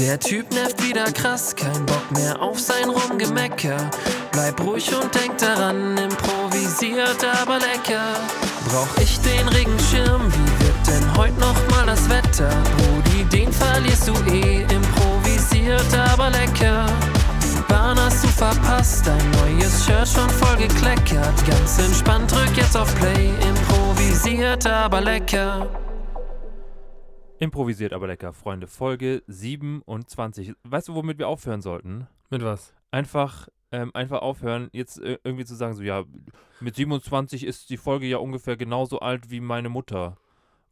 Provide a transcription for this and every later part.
Der Typ nervt wieder krass, kein Bock mehr auf sein Rumgemecker. Bleib ruhig und denk daran, improvisiert aber lecker. Brauch ich den Regenschirm, wie wird denn heute noch mal das Wetter? Brudi, den verlierst du eh, improvisiert aber lecker. Bahn hast du verpasst, dein neues Shirt schon voll gekleckert. Ganz entspannt, drück jetzt auf Play, improvisiert aber lecker. Improvisiert aber lecker, Freunde. Folge 27. Weißt du, womit wir aufhören sollten? Mit was? Einfach, ähm, einfach aufhören, jetzt äh, irgendwie zu sagen, so, ja, mit 27 ist die Folge ja ungefähr genauso alt wie meine Mutter.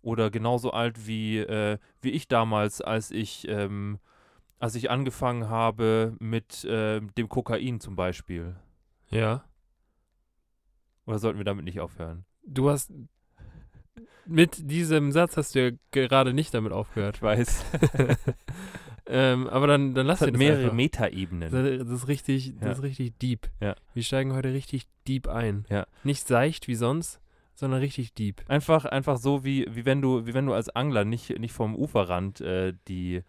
Oder genauso alt wie, äh, wie ich damals, als ich, ähm, als ich angefangen habe mit äh, dem Kokain zum Beispiel. Ja. Oder sollten wir damit nicht aufhören? Du hast. Mit diesem Satz hast du ja gerade nicht damit aufgehört. Ich weiß. ähm, aber dann, dann lass dir das mehrere. Metaebenen. Das, ist richtig, das Ja. ist richtig deep. Ja. Wir steigen heute richtig deep ein. Ja. Nicht seicht wie sonst, sondern richtig deep. Einfach, einfach so, wie, wie, wenn du, wie wenn du als Angler nicht, nicht vom Uferrand äh, die,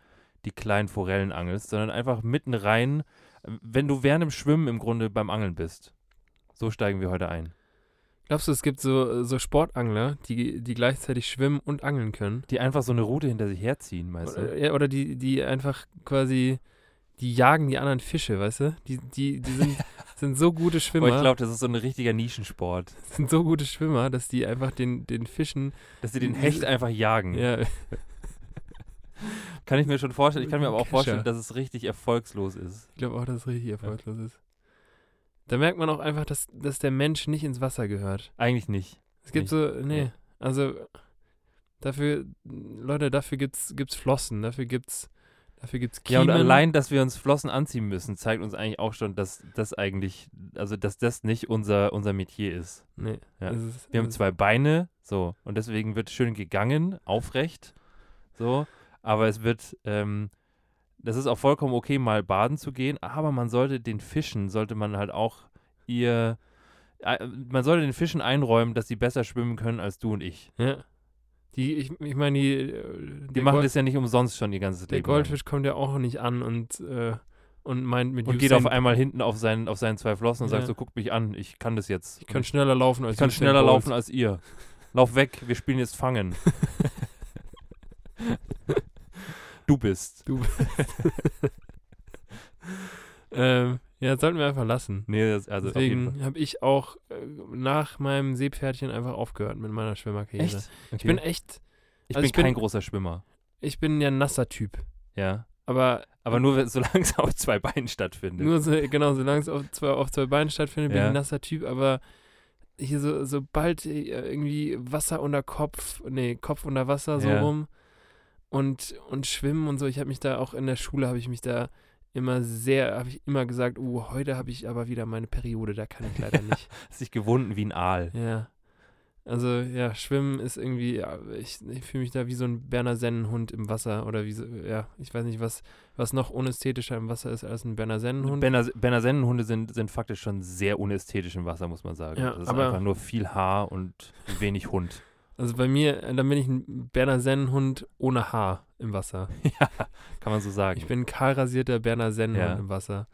die kleinen Forellen angelst, sondern einfach mitten rein, äh, wenn du während dem Schwimmen im Grunde beim Angeln bist. So steigen wir heute ein. Glaubst du, es gibt so, so Sportangler, die, die gleichzeitig schwimmen und angeln können? Die einfach so eine Route hinter sich herziehen, weißt Oder, du? ja, oder die, die einfach quasi, die jagen die anderen Fische, weißt du? Die, die, die sind, sind so gute Aber Schwimmer, ich glaube, das ist so ein richtiger Nischensport, sind so gute Schwimmer, dass die einfach den, den Fischen, dass sie den Hecht einfach jagen. ja, Kann ich mir schon vorstellen. Ich kann mir aber auch vorstellen, dass es richtig erfolgslos ist. ich glaube auch, dass es richtig erfolglos ist. Da merkt man auch einfach, dass, dass der Mensch nicht ins Wasser gehört. Eigentlich nicht. Es gibt Nicht. so, nee, also dafür, Leute, dafür gibt's, gibt's Flossen, dafür gibt's, dafür gibt's Ja, und Kiemen. allein, dass wir uns Flossen anziehen müssen, zeigt uns eigentlich auch schon, dass das eigentlich, also dass das nicht unser, unser Metier ist. Nee, Ja. ist, Wir haben zwei Beine, so, und deswegen wird schön gegangen, aufrecht, so, aber es wird, ähm, das ist auch vollkommen okay, mal baden zu gehen, aber man sollte den Fischen, sollte man halt auch ihr, äh, man sollte den Fischen einräumen, dass sie besser schwimmen können als du und ich. Ja. Die, ich, ich meine, die, äh, Die der, machen Gold, das ja nicht umsonst schon ihr ganzes der Leben. lang. Goldfisch kommt ja auch nicht an und, äh, und meint mit Und geht Usain- auf einmal hinten auf seinen, auf seinen zwei Flossen und Ja. sagt so, guckt mich an, ich kann das jetzt. Ich kann schneller laufen als ich kann schneller Bolt. laufen als ihr. Lauf weg, wir spielen jetzt Fangen. du bist. Du ähm, ja, das sollten wir einfach lassen. Nee, das, also. Deswegen habe ich auch äh, nach meinem Seepferdchen einfach aufgehört mit meiner Schwimmerkarriere. Echt? Ich bin echt, ich also bin ich bin- kein großer Schwimmer. ich bin ja ein nasser Typ. Ja. Aber Aber nur, solange es auf zwei Beinen stattfindet. nur so, genau, solange es auf zwei, auf zwei Beinen stattfindet, bin Ja. ich ein nasser Typ. Aber hier so, sobald äh, irgendwie Wasser unter Kopf, nee, Kopf unter Wasser so Ja. rum und, und Schwimmen und so, ich habe mich da auch in der Schule, habe ich mich da immer sehr, habe ich immer gesagt, uh, heute habe ich aber wieder meine Periode, da kann ich leider nicht. Hast dich gewunden wie ein Aal. Ja. Also ja, Schwimmen ist irgendwie, ja, ich, ich fühle mich da wie so ein Berner Sennenhund im Wasser oder wie so, ja, ich weiß nicht, was, was noch unästhetischer im Wasser ist als ein Berner Sennenhund. Berner, Berner Sennenhunde sind, sind faktisch schon sehr unästhetisch im Wasser, muss man sagen. Ja, das ist aber- einfach nur viel Haar und wenig Hund. Also bei mir, äh, dann bin ich ein Berner Sennenhund ohne Haar im Wasser. ja, kann man so sagen. Ich bin ein kahl rasierter Berner Sennenhund Ja. im Wasser.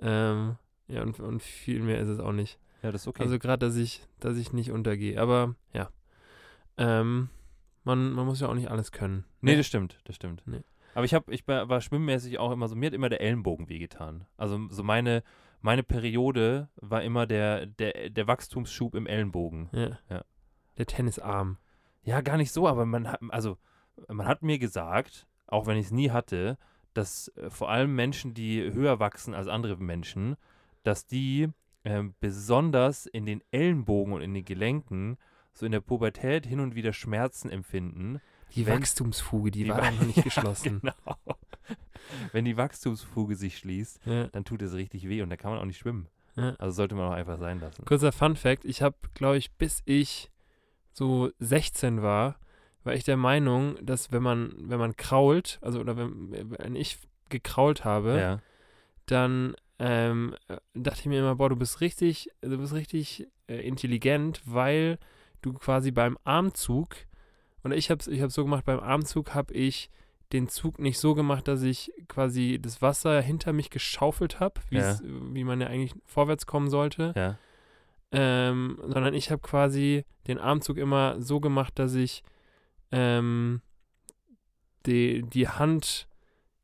Ähm, ja, und, und viel mehr ist es auch nicht. ja, das ist okay. Also gerade, dass ich, dass ich nicht untergehe. Aber ja. Ähm, man, man muss ja auch nicht alles können. Nee, das stimmt, das stimmt. Nee. Aber ich habe, ich war, war schwimmmäßig auch immer so, mir hat immer der Ellenbogen wehgetan. Also so meine, meine Periode war immer der, der, der Wachstumsschub im Ellenbogen. Ja. Ja. Der Tennisarm. Ja, gar nicht so, aber man hat, also man hat mir gesagt, auch wenn ich es nie hatte, dass äh, vor allem Menschen, die höher wachsen als andere Menschen, dass die ähm, besonders in den Ellenbogen und in den Gelenken so in der Pubertät hin und wieder Schmerzen empfinden. Die Wenn- Wachstumsfuge, die, die war Wa- noch nicht geschlossen. Genau. Wenn die Wachstumsfuge sich schließt, ja, dann tut es richtig weh und da kann man auch nicht schwimmen. ja. Also sollte man auch einfach sein lassen. Kurzer Fun Fact: Ich habe, glaube ich, bis ich so 16 war, war ich der Meinung, dass wenn man, wenn man krault, also oder wenn, wenn ich gekrault habe, Ja. dann ähm, äh, dachte ich mir immer, boah, du bist richtig, du bist richtig äh, intelligent, weil du quasi beim Armzug, und ich habe ich hab so gemacht, beim Armzug habe ich den Zug nicht so gemacht, dass ich quasi das Wasser hinter mich geschaufelt habe, Ja. wie man ja eigentlich vorwärts kommen sollte, Ja. Ähm, sondern ich habe quasi den Armzug immer so gemacht, dass ich ähm, die, die Hand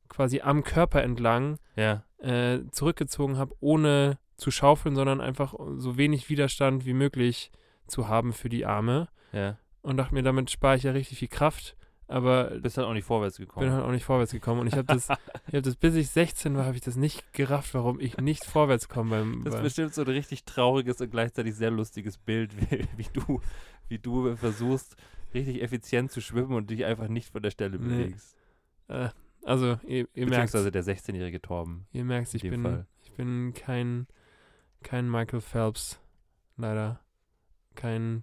quasi am Körper entlang Ja. äh, zurückgezogen habe, ohne zu schaufeln, sondern einfach so wenig Widerstand wie möglich zu haben für die Arme. Ja. Und dachte mir, damit spare ich ja richtig viel Kraft, aber Bist halt auch nicht vorwärts gekommen. bin halt auch nicht vorwärts gekommen. Und ich habe das, ich hab das, bis ich 16 war, habe ich das nicht gerafft, warum ich nicht vorwärts komme beim, Das ist beim bestimmt so ein richtig trauriges und gleichzeitig sehr lustiges Bild, wie, wie du, wie du versuchst, richtig effizient zu schwimmen und dich einfach nicht von der Stelle Nee. bewegst. äh, Also, ihr, ihr merkt Beziehungsweise der 16-jährige Torben. ihr merkt's, in ich bin, Fall. ich bin kein, kein Michael Phelps, leider. Kein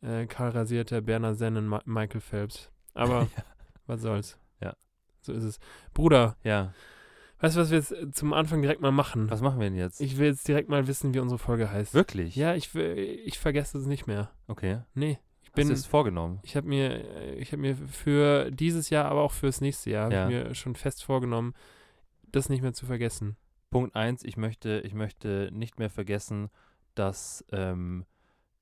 äh, kahl rasierter Berner Sennen Ma Michael Phelps. Aber was soll's. Ja. So ist es. Bruder, Ja. weißt du, was wir jetzt äh, zum Anfang direkt mal machen? Was machen wir denn jetzt? Ich will jetzt direkt mal wissen, wie unsere Folge heißt. Wirklich? Ja, ich, will- ich vergesse es nicht mehr. Okay. Nee, ich Hast bin, du es vorgenommen? ich habe mir, ich habe mir für dieses Jahr, aber auch fürs nächste Jahr, hab Ja. mir schon fest vorgenommen, das nicht mehr zu vergessen. Punkt eins, ich möchte, ich möchte nicht mehr vergessen, dass ähm,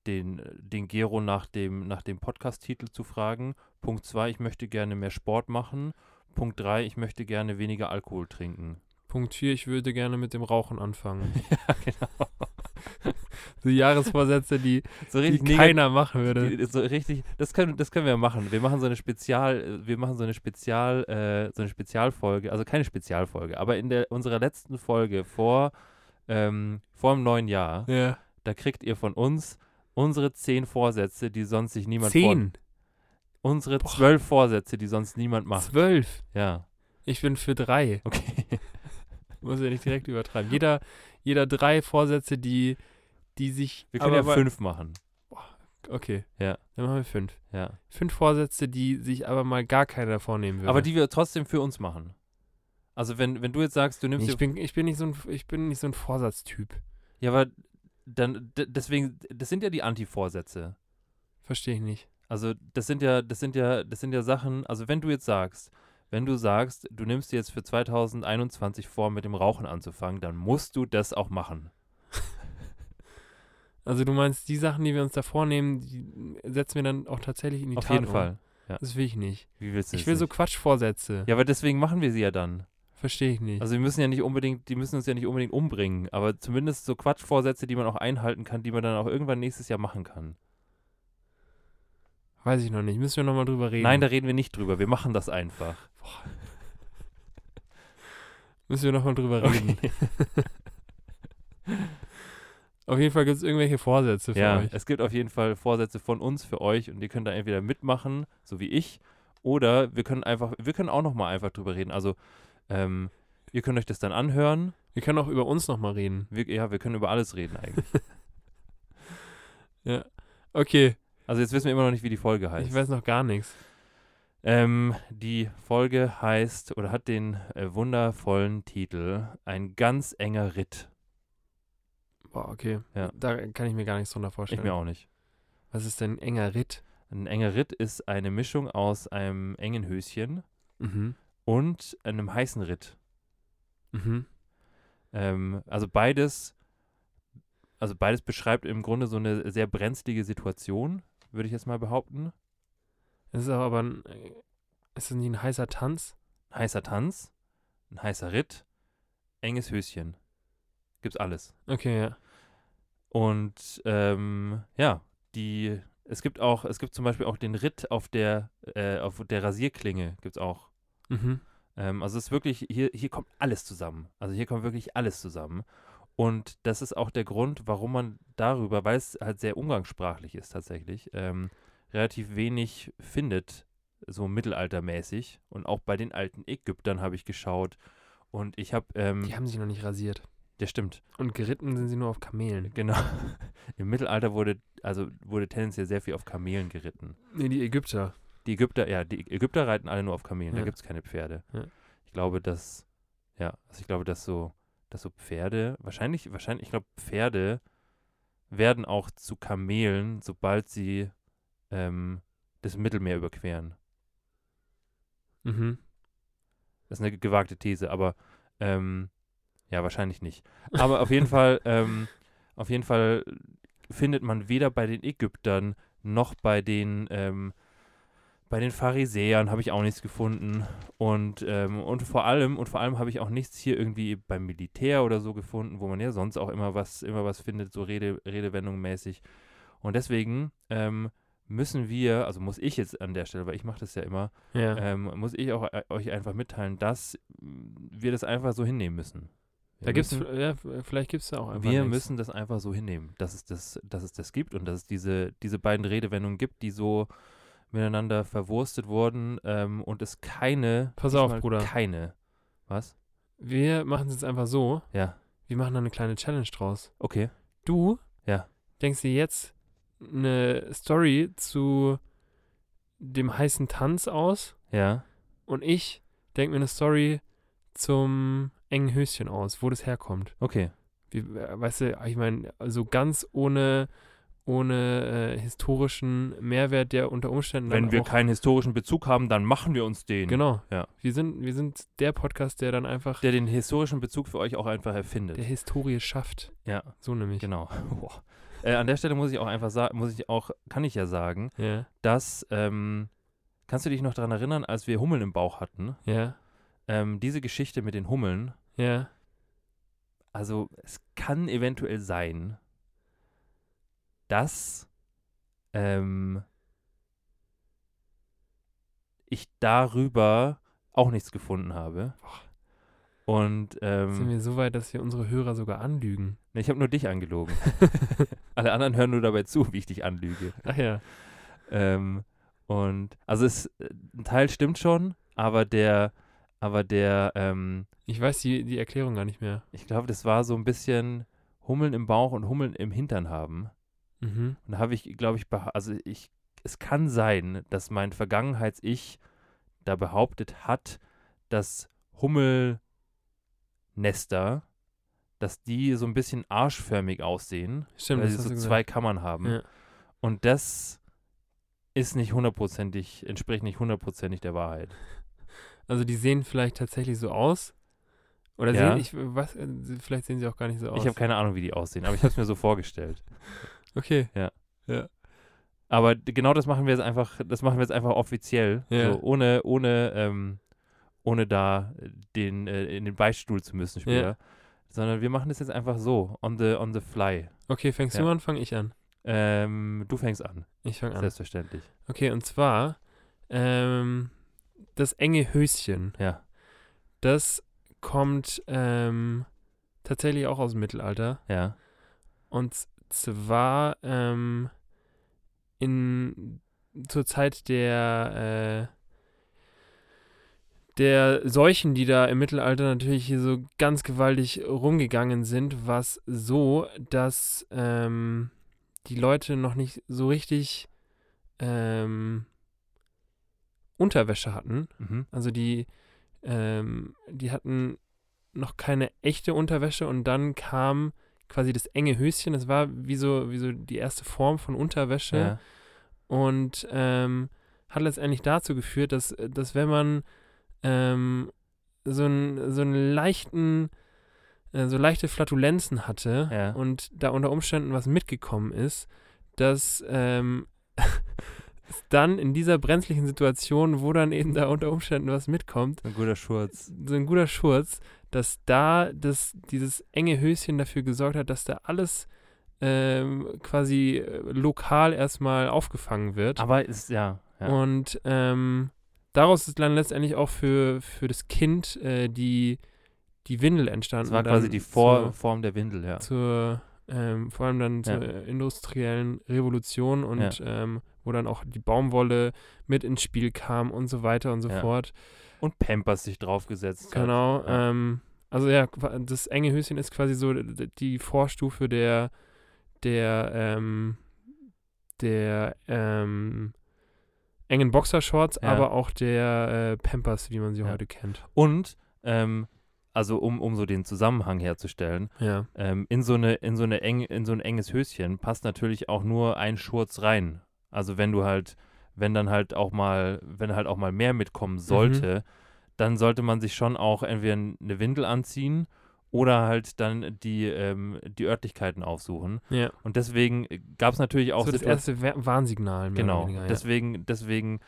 den, den Gero nach dem, nach dem Podcast-Titel zu fragen. Punkt zwei, ich möchte gerne mehr Sport machen. Punkt drei, ich möchte gerne weniger Alkohol trinken. Punkt 4, ich würde gerne mit dem Rauchen anfangen. ja, genau. so Jahresvorsätze, die, So die keiner machen würde. so richtig, das können, das können wir machen. Wir machen so eine Spezial, äh, wir machen so eine Spezial, äh, so eine Spezialfolge, also keine Spezialfolge, aber in der unserer letzten Folge vor, ähm, vor dem neuen Jahr, Ja. da kriegt ihr von uns unsere zehn Vorsätze, die sonst sich niemand vor, Zehn, unsere zwölf Vorsätze, die sonst niemand macht. zwölf. Ja, Ich bin für drei. okay. Muss ja nicht direkt übertreiben. Jeder, jeder drei Vorsätze, die, die sich. Wir können ja fünf machen. Okay. Ja. Dann machen wir fünf. Ja. Fünf Vorsätze, die sich aber mal gar keiner vornehmen würde. Aber die wir trotzdem für uns machen. Also wenn, wenn du jetzt sagst, du nimmst ich dir bin, ich bin nicht so ein, ich bin nicht so ein Vorsatztyp. Ja, aber dann deswegen, das sind ja die Anti-Vorsätze. Verstehe ich nicht. Also das sind ja, das sind ja, das sind ja Sachen, also wenn du jetzt sagst, wenn du sagst, du nimmst dir jetzt für 2021 vor, mit dem Rauchen anzufangen, dann musst du das auch machen. Also du meinst, die Sachen, die wir uns da vornehmen, die setzen wir dann auch tatsächlich in die Auf Tat jeden um. Fall. Das will ich nicht. Wie willst du Ich will so nicht? Quatschvorsätze. Ja, aber deswegen machen wir sie ja dann. Verstehe ich nicht. Also wir müssen ja nicht unbedingt, die müssen uns ja nicht unbedingt umbringen, aber zumindest so Quatschvorsätze, die man auch einhalten kann, die man dann auch irgendwann nächstes Jahr machen kann. Weiß ich noch nicht. Müssen wir nochmal drüber reden. Nein, da reden wir nicht drüber. Wir machen das einfach. Müssen wir nochmal drüber reden. Auf jeden Fall gibt es irgendwelche Vorsätze für Ja, euch. es gibt auf jeden Fall Vorsätze von uns für euch und ihr könnt da entweder mitmachen, so wie ich, oder wir können einfach, wir können auch nochmal einfach drüber reden. Also, ähm, ihr könnt euch das dann anhören. Wir können auch über uns nochmal reden. Wir, ja, wir können über alles reden eigentlich. Okay, Also jetzt wissen wir immer noch nicht, wie die Folge heißt. ich weiß noch gar nichts. Ähm, die Folge heißt oder hat den äh, wundervollen Titel Ein ganz enger Ritt. Boah, okay. Ja. Da kann ich mir gar nichts drunter Ich vorstellen. mir auch nicht. Was ist denn ein enger Ritt? Ein enger Ritt ist eine Mischung aus einem engen Höschen Mhm. Und einem heißen Ritt. Mhm. Ähm, also beides, also beides beschreibt im Grunde so eine sehr brenzlige Situation, würde ich jetzt mal behaupten. Es ist aber ein, äh, ist das nicht ein heißer Tanz? Ein heißer Tanz, ein heißer Ritt, enges Höschen. Gibt's alles. Okay, ja. Und ähm, ja, die, es gibt auch, es gibt zum Beispiel auch den Ritt auf der, äh, auf der Rasierklinge, gibt's auch. Mhm. Ähm, also es ist wirklich, hier, hier kommt alles zusammen. Also hier kommt wirklich alles zusammen. Und das ist auch der Grund, warum man darüber, weil es halt sehr umgangssprachlich ist tatsächlich, ähm, relativ wenig findet, so mittelaltermäßig. Und auch bei den alten Ägyptern habe ich geschaut. Und ich habe, ähm, Die haben sich noch nicht rasiert. der stimmt, Und geritten sind sie nur auf Kamelen. genau. Im Mittelalter wurde, also wurde tendenziell sehr viel auf Kamelen geritten. Nee, die Ägypter. Die Ägypter, ja, die Ägypter reiten alle nur auf Kamelen, da Ja. gibt es keine Pferde. Ja. Ich glaube, dass, ja, also ich glaube, dass so, dass so Pferde, wahrscheinlich, wahrscheinlich, ich glaube, Pferde werden auch zu Kamelen, sobald sie ähm, das Mittelmeer überqueren. Mhm. Das ist eine gewagte These, aber ähm, ja, wahrscheinlich nicht. Aber auf jeden Fall, ähm, auf jeden Fall findet man weder bei den Ägyptern noch bei den ähm, bei den Pharisäern habe ich auch nichts gefunden und ähm, und vor allem und vor allem habe ich auch nichts hier irgendwie beim Militär oder so gefunden, wo man ja sonst auch immer was immer was findet, so Rede Redewendung mäßig. Und deswegen ähm, müssen wir, also muss ich jetzt an der Stelle, weil ich mache das ja immer, Ja. ähm, muss ich auch äh, euch einfach mitteilen, dass wir das einfach so hinnehmen müssen. Wir da gibt's, müssen, ja, vielleicht gibt es da auch einfach wir nichts. müssen das einfach so hinnehmen, dass es das, dass es das gibt und dass es diese, diese beiden Redewendungen gibt, die so miteinander verwurstet wurden ähm, und es keine, Pass auf, Bruder. keine, was? Wir machen es jetzt einfach so. Ja, Wir machen da eine kleine Challenge draus. okay, Du Ja. denkst dir jetzt eine Story zu dem heißen Tanz aus ja, und ich denke mir eine Story zum engen Höschen aus, wo das herkommt. okay, Wie, äh, weißt du, ich meine, also ganz ohne, ohne äh, historischen Mehrwert, der unter Umständen wenn wir keinen historischen Bezug haben, dann machen wir uns den. Genau. Ja. Wir sind, wir sind der Podcast, der dann einfach Der den historischen Bezug für euch auch einfach erfindet. der Historie schafft. ja, So nämlich. genau. Äh, an der Stelle muss ich auch einfach sagen, muss ich auch, kann ich ja sagen, Ja, dass, ähm, kannst du dich noch daran erinnern, als wir Hummeln im Bauch hatten? ja, Ähm, diese Geschichte mit den Hummeln, ja. also es kann eventuell sein, dass ähm, ich darüber auch nichts gefunden habe. Und Sind ähm, wir so weit, dass wir unsere Hörer sogar anlügen? ich habe nur dich angelogen. Alle anderen hören nur dabei zu, wie ich dich anlüge. Ach ja. Ähm, und also es, ein Teil stimmt schon, aber der, aber der, ähm, Ich weiß die, die Erklärung gar nicht mehr. ich glaube, das war so ein bisschen Hummeln im Bauch und Hummeln im Hintern haben. Mhm. Und da habe ich, glaube ich, also ich, es kann sein, dass mein Vergangenheits-Ich da behauptet hat, dass Hummelnester, dass die so ein bisschen arschförmig aussehen, Stimmt, weil sie so zwei. Kammern haben. Ja. Und das ist nicht hundertprozentig, entspricht nicht hundertprozentig der Wahrheit. Also die sehen vielleicht tatsächlich so aus. Oder Ja. sehen, ich, was, äh, vielleicht sehen sie auch gar nicht so aus. Ich habe keine Ahnung, wie die aussehen, aber ich habe es mir so vorgestellt. Okay. Aber d- genau das machen wir jetzt einfach, das machen wir jetzt einfach offiziell, Ja. so ohne, ohne, ähm, ohne da den äh, in den Beistuhl zu müssen später. Sondern wir machen das jetzt einfach so, on the, on the fly. Okay, fängst Ja. du an, fange ich an. Ähm, du fängst an, Ich fange an. selbstverständlich. Okay, und zwar ähm, das enge Höschen. Ja. Das kommt ähm, tatsächlich auch aus dem Mittelalter. Ja. Und zwar ähm, in zur Zeit der äh, der Seuchen, die da im Mittelalter natürlich hier so ganz gewaltig rumgegangen sind, war es so, dass ähm, die Leute noch nicht so richtig ähm, Unterwäsche hatten. Mhm. Also die, ähm, die hatten noch keine echte Unterwäsche und dann kam quasi das enge Höschen. Das war wie so, wie so die erste Form von Unterwäsche Ja. und ähm, hat letztendlich dazu geführt, dass, dass wenn man ähm, so, einen so einen leichten, äh, so leichte Flatulenzen hatte Ja. und da unter Umständen was mitgekommen ist, dass ähm, dann in dieser brenzlichen Situation, wo dann eben da unter Umständen was mitkommt, Ein guter Schurz. so ein guter Schurz, dass da das, dieses enge Höschen dafür gesorgt hat, dass da alles ähm, quasi äh, lokal erstmal aufgefangen wird. Aber ist, ja. ja. Und ähm, daraus ist dann letztendlich auch für, für das Kind äh, die, die Windel entstanden. das war quasi die Vor zur, Form der Windel, ja. zur ähm, vor allem dann zur Ja. äh, industriellen Revolution und ähm, wo dann auch die Baumwolle mit ins Spiel kam und so weiter und so Ja. fort. Und Pampers sich draufgesetzt hat. Genau. Ja. Ähm, also ja, das enge Höschen ist quasi so die Vorstufe der der ähm, der ähm, engen Boxershorts, Ja. aber auch der äh, Pampers, wie man sie heute kennt. Und, ähm, also um, um so den Zusammenhang herzustellen, Ja. ähm, in, so eine, in, so eine eng, in so ein enges Höschen passt natürlich auch nur ein Schurz rein. Also wenn du halt, wenn dann halt auch mal, wenn halt auch mal mehr mitkommen sollte, dann sollte man sich schon auch entweder eine Windel anziehen oder halt dann die, ähm, die Örtlichkeiten aufsuchen. Ja. Und deswegen gab es natürlich auch so das erste Wa- Warnsignal. Genau. Weniger, ja. Deswegen, deswegen,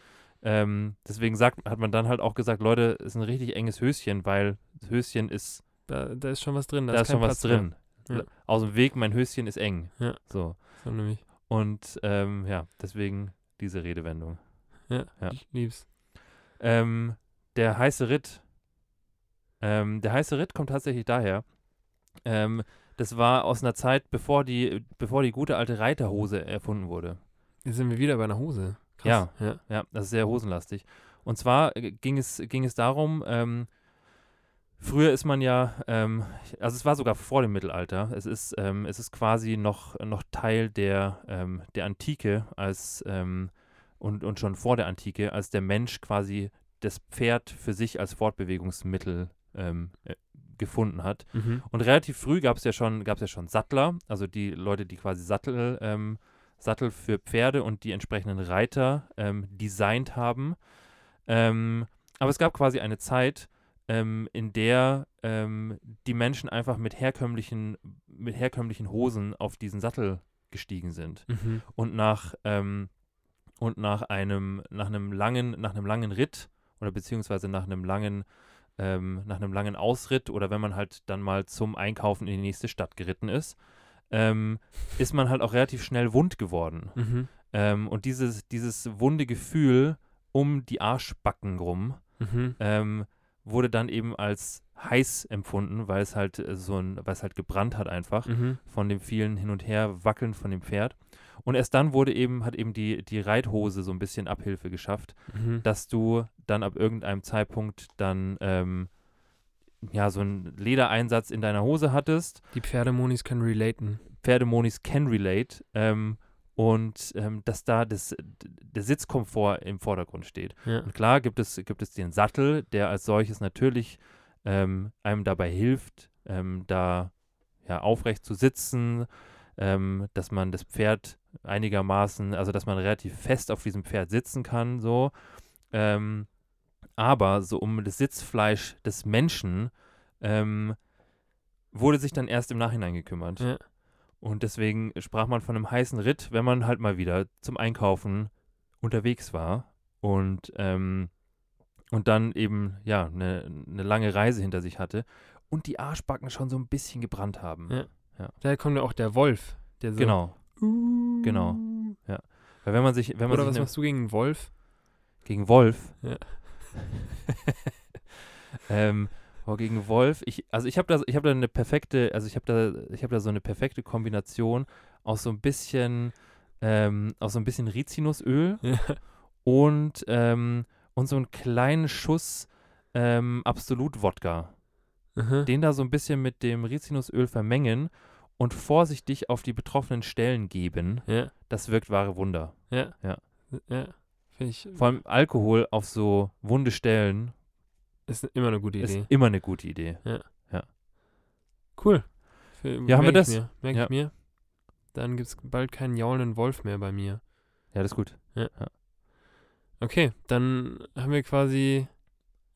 ähm, deswegen sagt, hat man dann halt auch gesagt, Leute, es ist ein richtig enges Höschen, weil das Höschen ist, da, da ist schon was drin. Da, da ist kein schon was Platz mehr. drin. Ja. Aus dem Weg, mein Höschen ist eng. Ja. So. So nämlich. Und ähm, ja, deswegen diese Redewendung. Ja, Ja. ich lieb's. Ähm, der heiße Ritt. Ähm, der heiße Ritt kommt tatsächlich daher. Ähm, das war aus einer Zeit, bevor die, bevor die gute alte Reiterhose erfunden wurde. Jetzt sind wir wieder bei einer Hose. Krass. Ja. ja. Ja, das ist sehr hosenlastig. Und zwar äh, ging es, ging es darum, ähm, früher ist man ja, ähm, also es war sogar vor dem Mittelalter, es ist, ähm, es ist quasi noch, noch Teil der, ähm, der Antike als, ähm, und, und schon vor der Antike, als der Mensch quasi das Pferd für sich als Fortbewegungsmittel ähm, äh, gefunden hat. Mhm. Und relativ früh gab es ja schon, gab es ja schon Sattler, also die Leute, die quasi Sattel, ähm, Sattel für Pferde und die entsprechenden Reiter designt haben. Aber es gab quasi eine Zeit, ähm, in der ähm, die Menschen einfach mit herkömmlichen, mit herkömmlichen Hosen auf diesen Sattel gestiegen sind. Mhm. Und nach, ähm, und nach einem, nach einem langen, nach einem langen Ritt oder beziehungsweise nach einem langen, ähm, nach einem langen Ausritt oder wenn man halt dann mal zum Einkaufen in die nächste Stadt geritten ist, ähm, ist man halt auch relativ schnell wund geworden. Mhm. Ähm, und dieses, dieses wunde Gefühl um die Arschbacken rum Mhm. ähm, wurde dann eben als heiß empfunden, weil es halt äh, so ein, weil es halt gebrannt hat einfach Mhm. von dem vielen Hin und Her wackeln von dem Pferd. Und erst dann wurde eben, hat eben die, die Reithose so ein bisschen Abhilfe geschafft, Mhm. dass du dann ab irgendeinem Zeitpunkt dann ähm, ja so einen Ledereinsatz in deiner Hose hattest. Die Pferdemonis können relaten. Pferdemonis can relate ähm, und ähm, dass da das, der Sitzkomfort im Vordergrund steht. Ja. Und klar gibt es, gibt es den Sattel, der als solches natürlich ähm, einem dabei hilft, ähm, da ja, aufrecht zu sitzen, ähm, dass man das Pferd einigermaßen, also dass man relativ fest auf diesem Pferd sitzen kann, so. Ähm, aber so um das Sitzfleisch des Menschen ähm, wurde sich dann erst im Nachhinein gekümmert. Ja. Und deswegen sprach man von einem heißen Ritt, wenn man halt mal wieder zum Einkaufen unterwegs war und, ähm, und dann eben, ja, eine ne lange Reise hinter sich hatte und die Arschbacken schon so ein bisschen gebrannt haben. Ja. Daher kommt ja auch der Wolf. Der so Genau. Genau. Weil wenn man sich, wenn man Oder was ne- machst du gegen einen Wolf? gegen Wolf. Ja. ähm, oh, gegen Wolf. Ich, also ich habe da, ich habe da eine perfekte, also ich habe da, ich habe da so eine perfekte Kombination aus so ein bisschen, ähm, aus so ein bisschen Rizinusöl Ja. und ähm, und so einen kleinen Schuss ähm, Absolut-Wodka. Mhm. Den da so ein bisschen mit dem Rizinusöl vermengen und vorsichtig auf die betroffenen Stellen geben. Ja, Das wirkt wahre Wunder. ja. Ja. Ja. Finde ich, Vor allem Alkohol auf so wunde Stellen ist immer eine gute Idee. ist immer eine gute Idee. Cool. Für, Ja, haben wir das? Mir. Merk Ja. ich mir. Dann gibt es bald keinen jaulenden Wolf mehr bei mir. Ja, das ist gut. Okay, dann haben wir quasi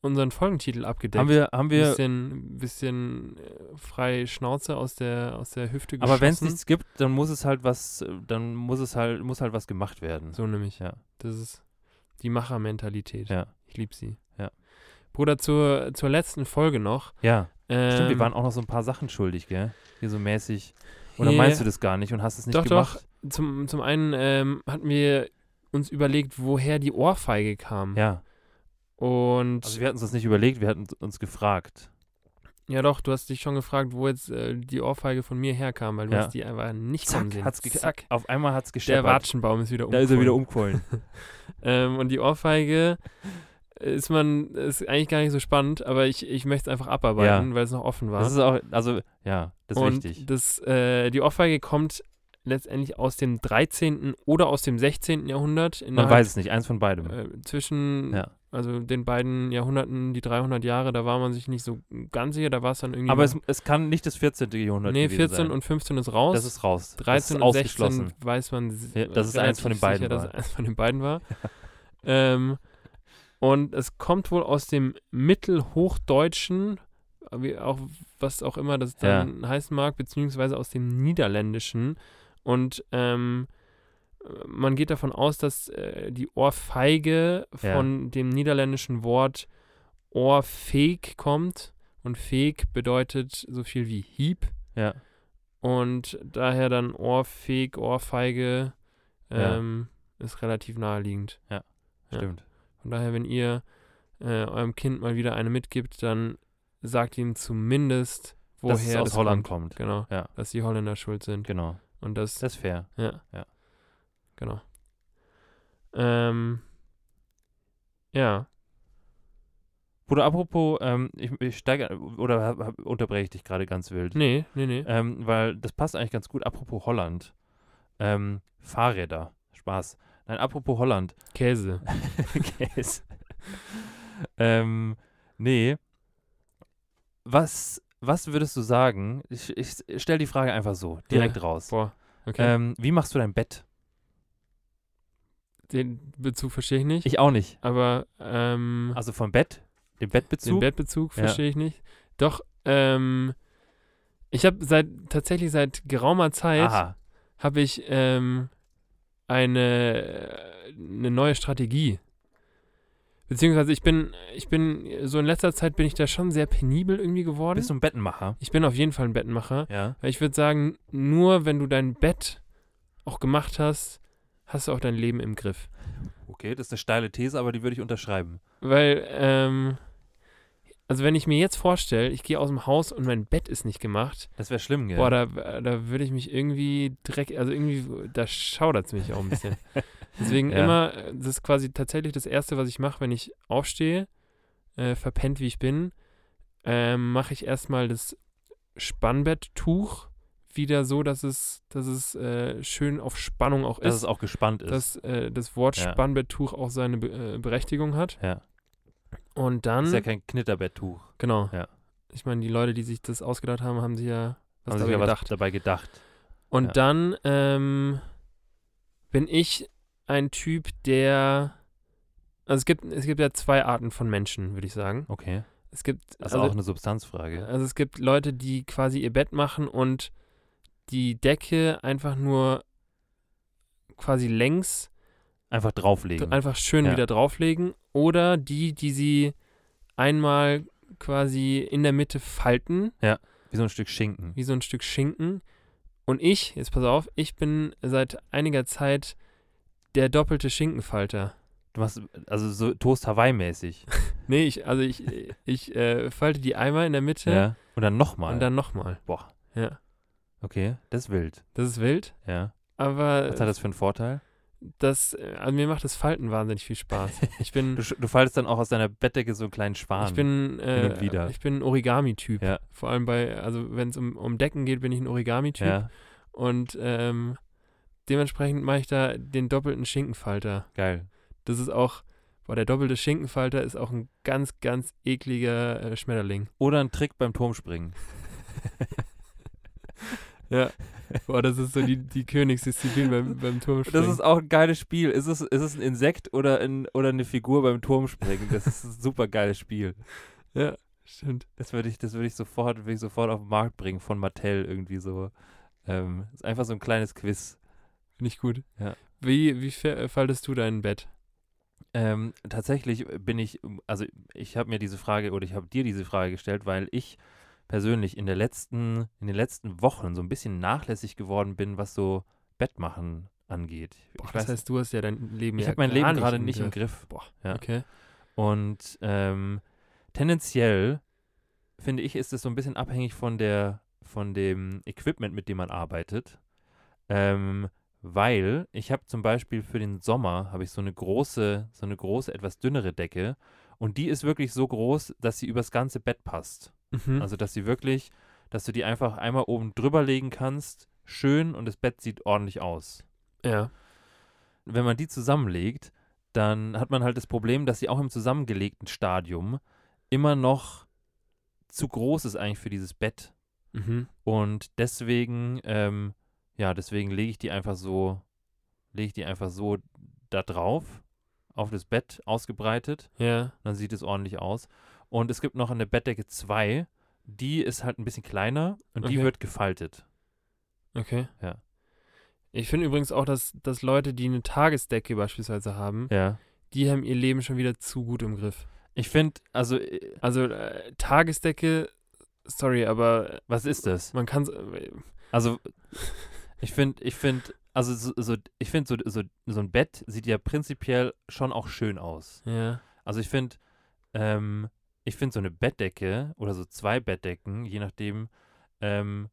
unseren Folgentitel abgedeckt. Haben wir, haben wir, bisschen, bisschen äh, frei Schnauze aus der, aus der Hüfte geschossen. aber wenn es nichts gibt, dann muss es halt was, äh, dann muss es halt, muss halt was gemacht werden. So nämlich. Ja. Das ist die Machermentalität. Ja. Ich liebe sie. Bruder, zur, zur letzten Folge noch. Ja, Ähm, stimmt, wir waren auch noch so ein paar Sachen schuldig, gell? Hier so mäßig. Oder hier- meinst du das gar nicht und hast es nicht Doch, gemacht? doch. Zum, zum einen ähm, hatten wir uns überlegt, woher die Ohrfeige kam. Ja. Und Also wir hatten uns nicht überlegt, wir hatten uns gefragt. ja doch, du hast dich schon gefragt, wo jetzt äh, die Ohrfeige von mir herkam, weil du Ja. hast die einfach nicht Zack, kommen sehen. hat's Zack. Auf einmal hat es Der gescheppert. Watschenbaum ist wieder Da ist er wieder umgefallen. umgefallen. Ähm, und die Ohrfeige ist man, ist eigentlich gar nicht so spannend, aber ich, ich möchte es einfach abarbeiten, weil es noch offen war. das ist auch, also, ja, das ist und wichtig. Das, äh, die Ohrfeige kommt letztendlich aus dem 13. oder aus dem 16. Jahrhundert. Man weiß es nicht, eins von beidem. Äh, zwischen Ja. also den beiden Jahrhunderten, die 300 Jahre, da war man sich nicht so ganz sicher, da war es dann irgendwie. Aber es, es kann nicht das 14. Jahrhundert nee, gewesen 14 sein. und 15 ist raus. das ist raus. 13 das ist und ausgeschlossen. 16 weiß man Ja, dass es eins von den beiden sicher, dass war. es eins von den beiden war. ähm, Und es kommt wohl aus dem Mittelhochdeutschen, wie auch, was auch immer das dann heißen mag, beziehungsweise aus dem Niederländischen. Und ähm, man geht davon aus, dass äh, die Ohrfeige Ja. von dem niederländischen Wort Ohrfeig kommt. Und Feig bedeutet so viel wie Hieb. Ja. Und daher dann Ohrfeig, Ohrfeige Ja. ähm, ist relativ naheliegend. Ja. Stimmt. Von daher, wenn ihr äh, eurem Kind mal wieder eine mitgibt, dann sagt ihm zumindest, woher Dass es aus das Holland kommt. kommt. Genau. Ja. Dass die Holländer schuld sind. Genau. Und das, Das ist fair. ja. Ja. Genau. Ähm, ja. Bruder, apropos, ähm, ich, ich steige, oder hab- hab- unterbreche ich dich gerade ganz wild? Nee, nee, nee. Ähm, weil das passt eigentlich ganz gut. Apropos Holland. Ähm, Fahrräder. Spaß. Nein, apropos Holland. Käse. Käse. ähm, nee. Was, was würdest du sagen? Ich, ich stell die Frage einfach so, direkt raus. Boah. Okay. Ähm, wie machst du dein Bett? Den Bezug verstehe ich nicht. Ich auch nicht. aber ähm, Also vom Bett, den den Bettbezug. Bettbezug Ja. verstehe ich nicht. Doch, ähm, ich habe seit tatsächlich seit geraumer Zeit habe ich ähm, eine, eine neue Strategie. Beziehungsweise ich bin, ich bin, so in letzter Zeit bin ich da schon sehr penibel irgendwie geworden. Bist du ein Bettenmacher? ich bin auf jeden Fall ein Bettenmacher. Ja. Weil ich würde sagen, nur wenn du dein Bett auch gemacht hast, hast du auch dein Leben im Griff. Okay, das ist eine steile These, aber die würde ich unterschreiben. Weil, ähm, also wenn ich mir jetzt vorstelle, ich gehe aus dem Haus und mein Bett ist nicht gemacht, Das wäre schlimm, gell? boah, da, da würde ich mich irgendwie dreck, also irgendwie, da schaudert es mich auch ein bisschen. Deswegen Ja. immer, äh, das ist quasi tatsächlich das Erste, was ich mache, wenn ich aufstehe, äh, verpennt wie ich bin, ähm, mache ich erstmal das Spannbetttuch wieder so, dass es, dass es äh, schön auf Spannung auch dass ist. es auch gespannt ist. dass äh, das Wort Ja. Spannbetttuch auch seine Be äh, Berechtigung hat. ja. Und dann, ist ja kein Knitterbetttuch. genau. Ja. Ich meine, die Leute, die sich das ausgedacht haben, haben sich ja was Haben dabei sich ja gedacht. was dabei gedacht. Und Ja. dann ähm, bin ich ein Typ, der. Also es gibt, es gibt ja zwei Arten von Menschen, würde ich sagen. Okay. Es gibt, Das ist also, auch eine Substanzfrage. also es gibt Leute, die quasi ihr Bett machen und die Decke einfach nur quasi längs Einfach drauflegen. einfach schön Ja. wieder drauflegen. Oder die, die sie einmal quasi in der Mitte falten, Wie so ein Stück Schinken. wie so ein Stück Schinken. Und ich, jetzt pass auf, ich bin seit einiger Zeit der doppelte Schinkenfalter. Du machst also so Toast Hawaii-mäßig. Nee, ich, also ich, ich äh, falte die einmal in der Mitte Ja. Und dann nochmal. und dann nochmal. Boah. Ja. Okay, das ist wild. Das ist wild, Ja. aber Was hat das für einen Vorteil? Das, also mir macht das Falten wahnsinnig viel Spaß. Ich bin, Du, du faltest dann auch aus deiner Bettdecke so einen kleinen Schwan. ich bin, äh, wieder. ich bin ein Origami-Typ. Ja. Vor allem bei, also wenn es um, um Decken geht, bin ich ein Origami-Typ. Ja, Und ähm, dementsprechend mache ich da den doppelten Schinkenfalter. geil. Das ist auch, boah, der doppelte Schinkenfalter ist auch ein ganz, ganz ekliger äh, Schmetterling. Oder ein Trick beim Turmspringen. Ja. Boah, das ist so die, die Königsdisziplin beim, beim Turmspringen. Das ist auch ein geiles Spiel. Ist es, ist es ein Insekt oder, ein, oder eine Figur beim Turmspringen? Das ist ein super geiles Spiel. ja, stimmt. Das würde ich, das würde ich sofort, würde ich sofort auf den Markt bringen von Mattel irgendwie so. Ähm, ist einfach so ein kleines Quiz. Finde ich gut. Ja. Wie, wie äh, faltest du dein Bett? Ähm, tatsächlich bin ich, also ich habe mir diese Frage oder ich habe dir diese Frage gestellt, weil ich persönlich in der letzten, in den letzten Wochen so ein bisschen nachlässig geworden bin, was so Bettmachen angeht. Boah, ich das weiß, heißt, du hast ja dein Leben ich habe mein Leben gerade nicht im Griff. Griff. Boah, Ja. okay. Und ähm, tendenziell finde ich, ist es so ein bisschen abhängig von der, von dem Equipment, mit dem man arbeitet. Ähm, weil ich habe zum Beispiel für den Sommer habe ich so eine große, so eine große, etwas dünnere Decke und die ist wirklich so groß, dass sie übers ganze Bett passt. Mhm. Also dass sie wirklich, dass du die einfach einmal oben drüber legen kannst, schön und das Bett sieht ordentlich aus ja. wenn man die zusammenlegt, dann hat man halt das Problem, dass sie auch im zusammengelegten Stadium immer noch zu groß ist eigentlich für dieses Bett. Mhm. Und deswegen, ähm, ja, deswegen lege ich die einfach so, lege ich die einfach so da drauf auf das Bett ausgebreitet. Ja. Dann sieht es ordentlich aus. Und es gibt noch eine Bettdecke 2, die ist halt ein bisschen kleiner und die Okay. wird gefaltet. Okay. Ja. Ich finde übrigens auch, dass, dass Leute, die eine Tagesdecke beispielsweise haben, Ja. die haben ihr Leben schon wieder zu gut im Griff. Ich finde, also, äh, Also äh, Tagesdecke, sorry, aber was ist das? man kann Also, ich finde, ich finde, also, so, so, ich finde, so, so, so ein Bett sieht ja prinzipiell schon auch schön aus. ja. Also, ich finde, ähm, ich finde so eine Bettdecke oder so zwei Bettdecken, je nachdem, ähm,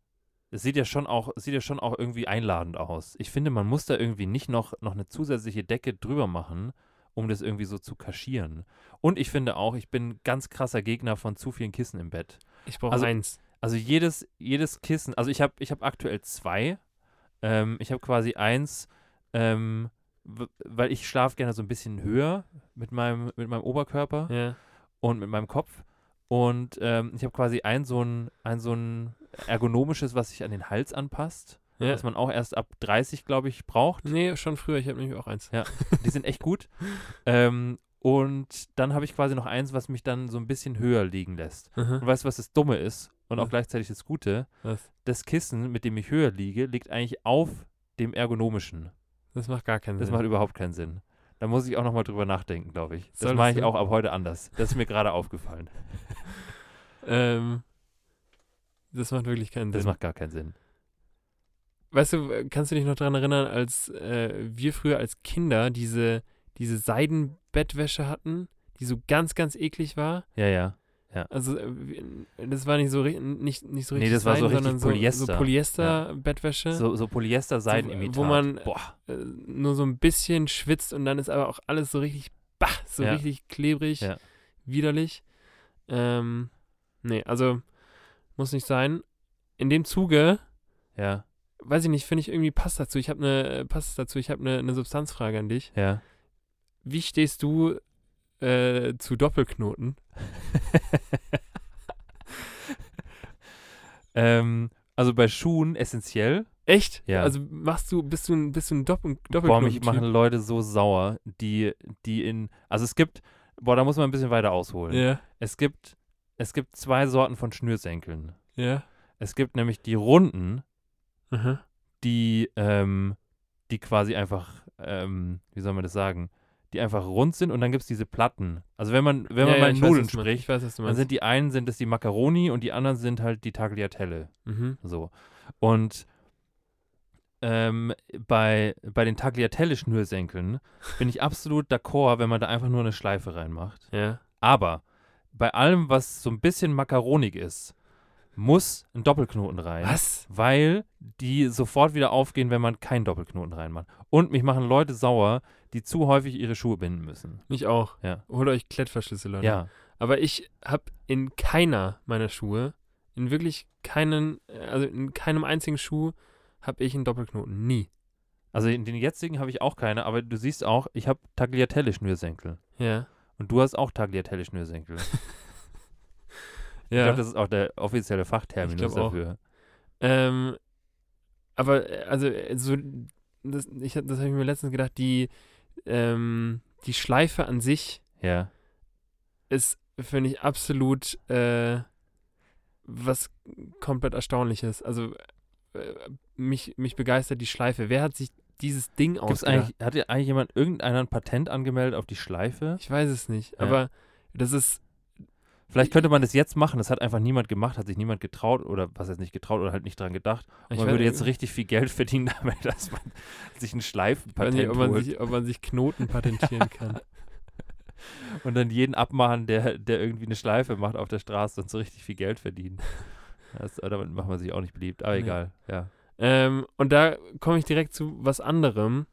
es sieht ja schon auch, sieht ja schon auch irgendwie einladend aus. Ich finde, man muss da irgendwie nicht noch, noch eine zusätzliche Decke drüber machen, um das irgendwie so zu kaschieren. Und ich finde auch, ich bin ganz krasser Gegner von zu vielen Kissen im Bett. Ich brauche Also- eins. Also jedes, jedes Kissen, also ich habe ich hab aktuell zwei. Ähm, ich habe quasi eins, ähm, weil ich schlafe gerne so ein bisschen höher mit meinem, mit meinem Oberkörper Ja. Und mit meinem Kopf. Und ähm, ich habe quasi ein so ein, ein so ein ergonomisches, was sich an den Hals anpasst, ja. was man auch erst ab 30, glaube ich, braucht. Nee, schon früher. Ich habe nämlich auch eins. Ja. Die sind echt gut. ähm, und dann habe ich quasi noch eins, was mich dann so ein bisschen höher liegen lässt. Und Mhm. weißt du, was das Dumme ist? Und auch Was? gleichzeitig das Gute? Was? Das Kissen, mit dem ich höher liege, liegt eigentlich auf dem ergonomischen. Das macht gar keinen Das Sinn. macht überhaupt keinen Sinn. Da muss ich auch nochmal drüber nachdenken, glaube ich. Das Solltest mache ich du? auch ab heute anders. Das ist mir gerade aufgefallen. ähm, das macht wirklich keinen Das Sinn. macht gar keinen Sinn. Weißt du, kannst du dich noch daran erinnern, als äh, wir früher als Kinder diese, diese Seidenbettwäsche hatten, die so ganz, ganz eklig war? Ja, ja. Also, äh, das war nicht so, nicht, nicht so Nee, richtig das war so Seiden, richtig sondern so, Polyester. so Polyester-Bettwäsche. So, so Polyester-Seidenimitat. wo man- Boah. äh, nur so ein bisschen schwitzt und dann ist aber auch alles so richtig, bah, so Ja. richtig klebrig, Ja. widerlich. Ähm, nee, also muss nicht sein. In dem Zuge, Ja, weiß ich nicht, finde ich irgendwie passt dazu. Ich habe eine, äh, passt dazu, ich habe eine, eine Substanzfrage an dich. ja. Wie stehst du äh, zu Doppelknoten? ähm, also bei Schuhen essentiell. Echt? Ja. Also machst du, bist du ein, bist du ein Doppel, Boah, Doppelknoten? mich machen Leute so sauer, die, die in, also es gibt, boah, da muss man ein bisschen weiter ausholen. Ja, Es gibt, es gibt zwei Sorten von Schnürsenkeln. ja. Es gibt nämlich die runden, Mhm. die, ähm, die quasi einfach, ähm, wie soll man das sagen, die einfach rund sind und dann gibt es diese Platten. Also wenn man, wenn man ja, mal ja, weiß, Nudeln. Ich spricht, weiß, dann sind die einen sind es die Macaroni und die anderen sind halt die Tagliatelle. mhm. So. Und ähm, bei, bei den Tagliatelle-Schnürsenkeln bin ich absolut d'accord, wenn man da einfach nur eine Schleife reinmacht. Ja. Aber bei allem, was so ein bisschen makaronig ist, muss ein Doppelknoten rein. Was? Weil die sofort wieder aufgehen, wenn man keinen Doppelknoten reinmacht. Und mich machen Leute sauer, die zu häufig ihre Schuhe binden müssen. Mich auch. Ja. Holt euch Klettverschlüsse, Leute. Ja. Aber ich habe in keiner meiner Schuhe, in wirklich keinen, äh, also in keinem einzigen Schuh, habe ich einen Doppelknoten. Nie. Also in den jetzigen habe ich auch keine, aber du siehst auch, ich habe Tagliatelle-Schnürsenkel. Ja. Und du hast auch Tagliatelle-Schnürsenkel. Ich Ja. glaube, das ist auch der offizielle Fachterminus Ich dafür. ähm, aber, äh, also, äh, so, das, ich, das habe ich mir letztens gedacht, die, ähm, die Schleife an sich Ja. ist, finde ich, absolut äh, was komplett Erstaunliches. Also, äh, mich, mich begeistert die Schleife. Wer hat sich dieses Ding ausgedacht? hat dir eigentlich jemand irgendeiner ein Patent angemeldet auf die Schleife? Ich weiß es nicht, Ja. aber das ist, Vielleicht könnte man das jetzt machen, das hat einfach niemand gemacht, hat sich niemand getraut oder was heißt nicht getraut oder halt nicht dran gedacht. Und ich man würde jetzt richtig viel Geld verdienen damit, dass man sich ein ich weiß Schleifenpatent nicht, ob man, holt sich, ob man sich Knoten patentieren kann. und dann jeden abmachen, der, der irgendwie eine Schleife macht auf der Straße und so richtig viel Geld verdienen. Das, damit macht man sich auch nicht beliebt, aber Nee. egal, ja. ähm, und da komme ich direkt zu was anderem.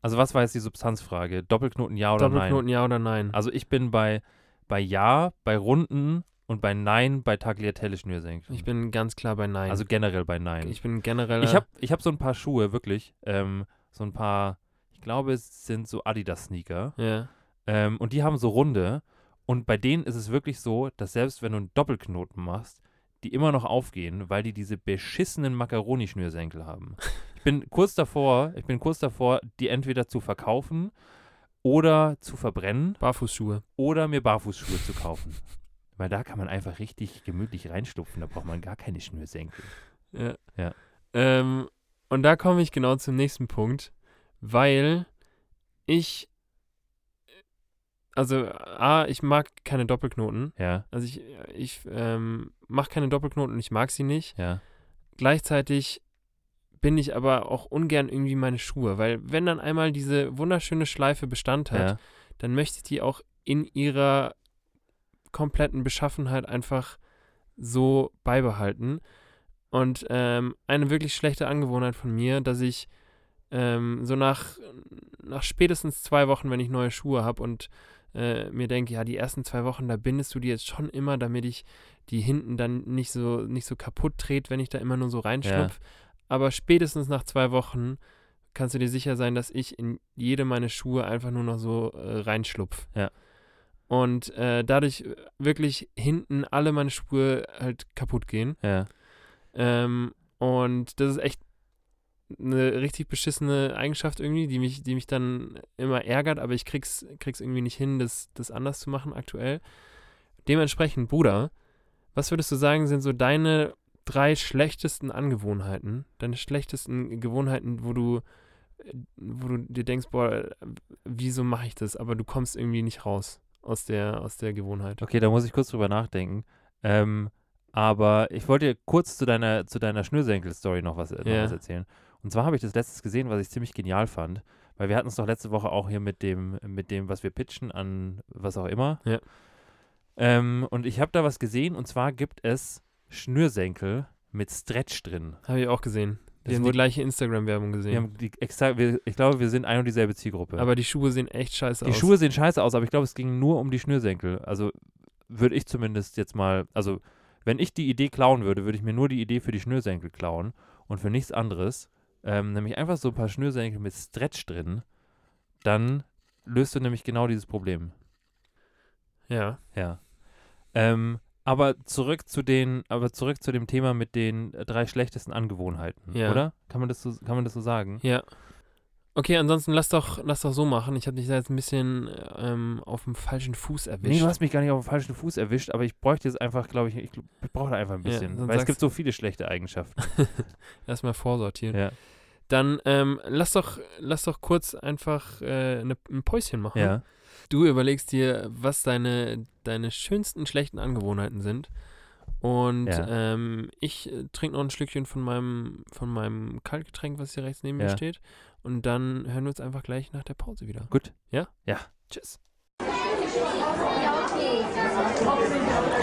Also was war jetzt die Substanzfrage? Doppelknoten ja oder Doppelknoten nein? ja oder nein? Also ich bin bei, bei ja, bei Runden und bei Nein bei Tagliatelle-Schnürsenkeln. ich bin ganz klar bei Nein. Also generell bei Nein. ich bin generell. Ich habe ich hab so ein paar Schuhe, wirklich. Ähm, so ein paar, ich glaube, es sind so Adidas-Sneaker. Ja. Ähm, und die haben so runde. Und bei denen ist es wirklich so, dass selbst wenn du einen Doppelknoten machst, die immer noch aufgehen, weil die diese beschissenen Macaroni-Schnürsenkel haben. Ich bin kurz davor, ich bin kurz davor, die entweder zu verkaufen oder zu verbrennen Barfußschuhe. oder mir Barfußschuhe zu kaufen. Weil da kann man einfach richtig gemütlich reinstupfen, da braucht man gar keine Schnürsenkel. Ja. Ja. Ähm, und da komme ich genau zum nächsten Punkt, weil ich, also A, ich mag keine Doppelknoten. Ja, Also ich, ich ähm, mache keine Doppelknoten und ich mag sie nicht. ja, Gleichzeitig bin ich aber auch ungern irgendwie meine Schuhe, weil wenn dann einmal diese wunderschöne Schleife Bestand hat, ja. dann möchte ich die auch in ihrer kompletten Beschaffenheit einfach so beibehalten. Und ähm, eine wirklich schlechte Angewohnheit von mir, dass ich ähm, so nach, nach spätestens zwei Wochen, wenn ich neue Schuhe habe und äh, mir denke, ja, die ersten zwei Wochen, da bindest du die jetzt schon immer, damit ich die hinten dann nicht so, nicht so kaputt dreht, wenn ich da immer nur so reinschlupf. Aber spätestens nach zwei Wochen kannst du dir sicher sein, dass ich in jede meine Schuhe einfach nur noch so äh, reinschlupf. Ja. Und äh, dadurch wirklich hinten alle meine Schuhe halt kaputt gehen. ja. Ähm, und das ist echt eine richtig beschissene Eigenschaft irgendwie, die mich, die mich dann immer ärgert, aber ich krieg's, krieg's irgendwie nicht hin, das, das anders zu machen aktuell. Dementsprechend, Bruder, was würdest du sagen, sind so deine drei schlechtesten Angewohnheiten, deine schlechtesten Gewohnheiten, wo du, äh, wo du dir denkst, boah, wieso mache ich das? Aber du kommst irgendwie nicht raus aus der, aus der Gewohnheit. Okay, da muss ich kurz drüber nachdenken. Ähm, aber ich wollte dir kurz zu deiner, zu deiner Schnürsenkel-Story noch, was, noch Ja. was erzählen. Und zwar habe ich das letztes gesehen, was ich ziemlich genial fand. Weil wir hatten es doch letzte Woche auch hier mit dem, mit dem, was wir pitchen an was auch immer. Ja. Ähm, und ich habe da was gesehen und zwar gibt es Schnürsenkel mit Stretch drin. Habe ich auch gesehen. Das Wir haben die gleiche Instagram-Werbung gesehen. die extra, wir, ich glaube, wir sind ein und dieselbe Zielgruppe. Aber die Schuhe sehen echt scheiße Die aus. Schuhe sehen scheiße aus, aber ich glaube, es ging nur um die Schnürsenkel. Also würde ich zumindest jetzt mal, also wenn ich die Idee klauen würde, würde ich mir nur die Idee für die Schnürsenkel klauen und für nichts anderes. Ähm, nämlich einfach so ein paar Schnürsenkel mit Stretch drin. Dann löst du nämlich genau dieses Problem. Ja. Ja. Ähm, aber zurück zu den, aber zurück zu dem Thema mit den äh, drei schlechtesten Angewohnheiten, Ja. oder? Kann man das so, kann man das so sagen? Ja. Okay, ansonsten lass doch, lass doch so machen. Ich habe dich da jetzt ein bisschen ähm, auf dem falschen Fuß erwischt. Nee, du hast mich gar nicht auf den falschen Fuß erwischt, aber ich bräuchte jetzt einfach, glaube ich, ich, ich brauche da einfach ein Ja, bisschen. sonst weil es gibt so viele schlechte Eigenschaften. Erstmal vorsortieren. ja. Dann ähm, lass doch, lass doch kurz einfach äh, ne, ein Päuschen machen. ja. Du überlegst dir, was deine, deine schönsten schlechten Angewohnheiten sind. Und Ja. ähm, ich äh, trinke noch ein Schlückchen von meinem, von meinem Kaltgetränk, was hier rechts neben mir Ja. steht. Und dann hören wir uns einfach gleich nach der Pause wieder. Gut. Ja? Ja. Tschüss.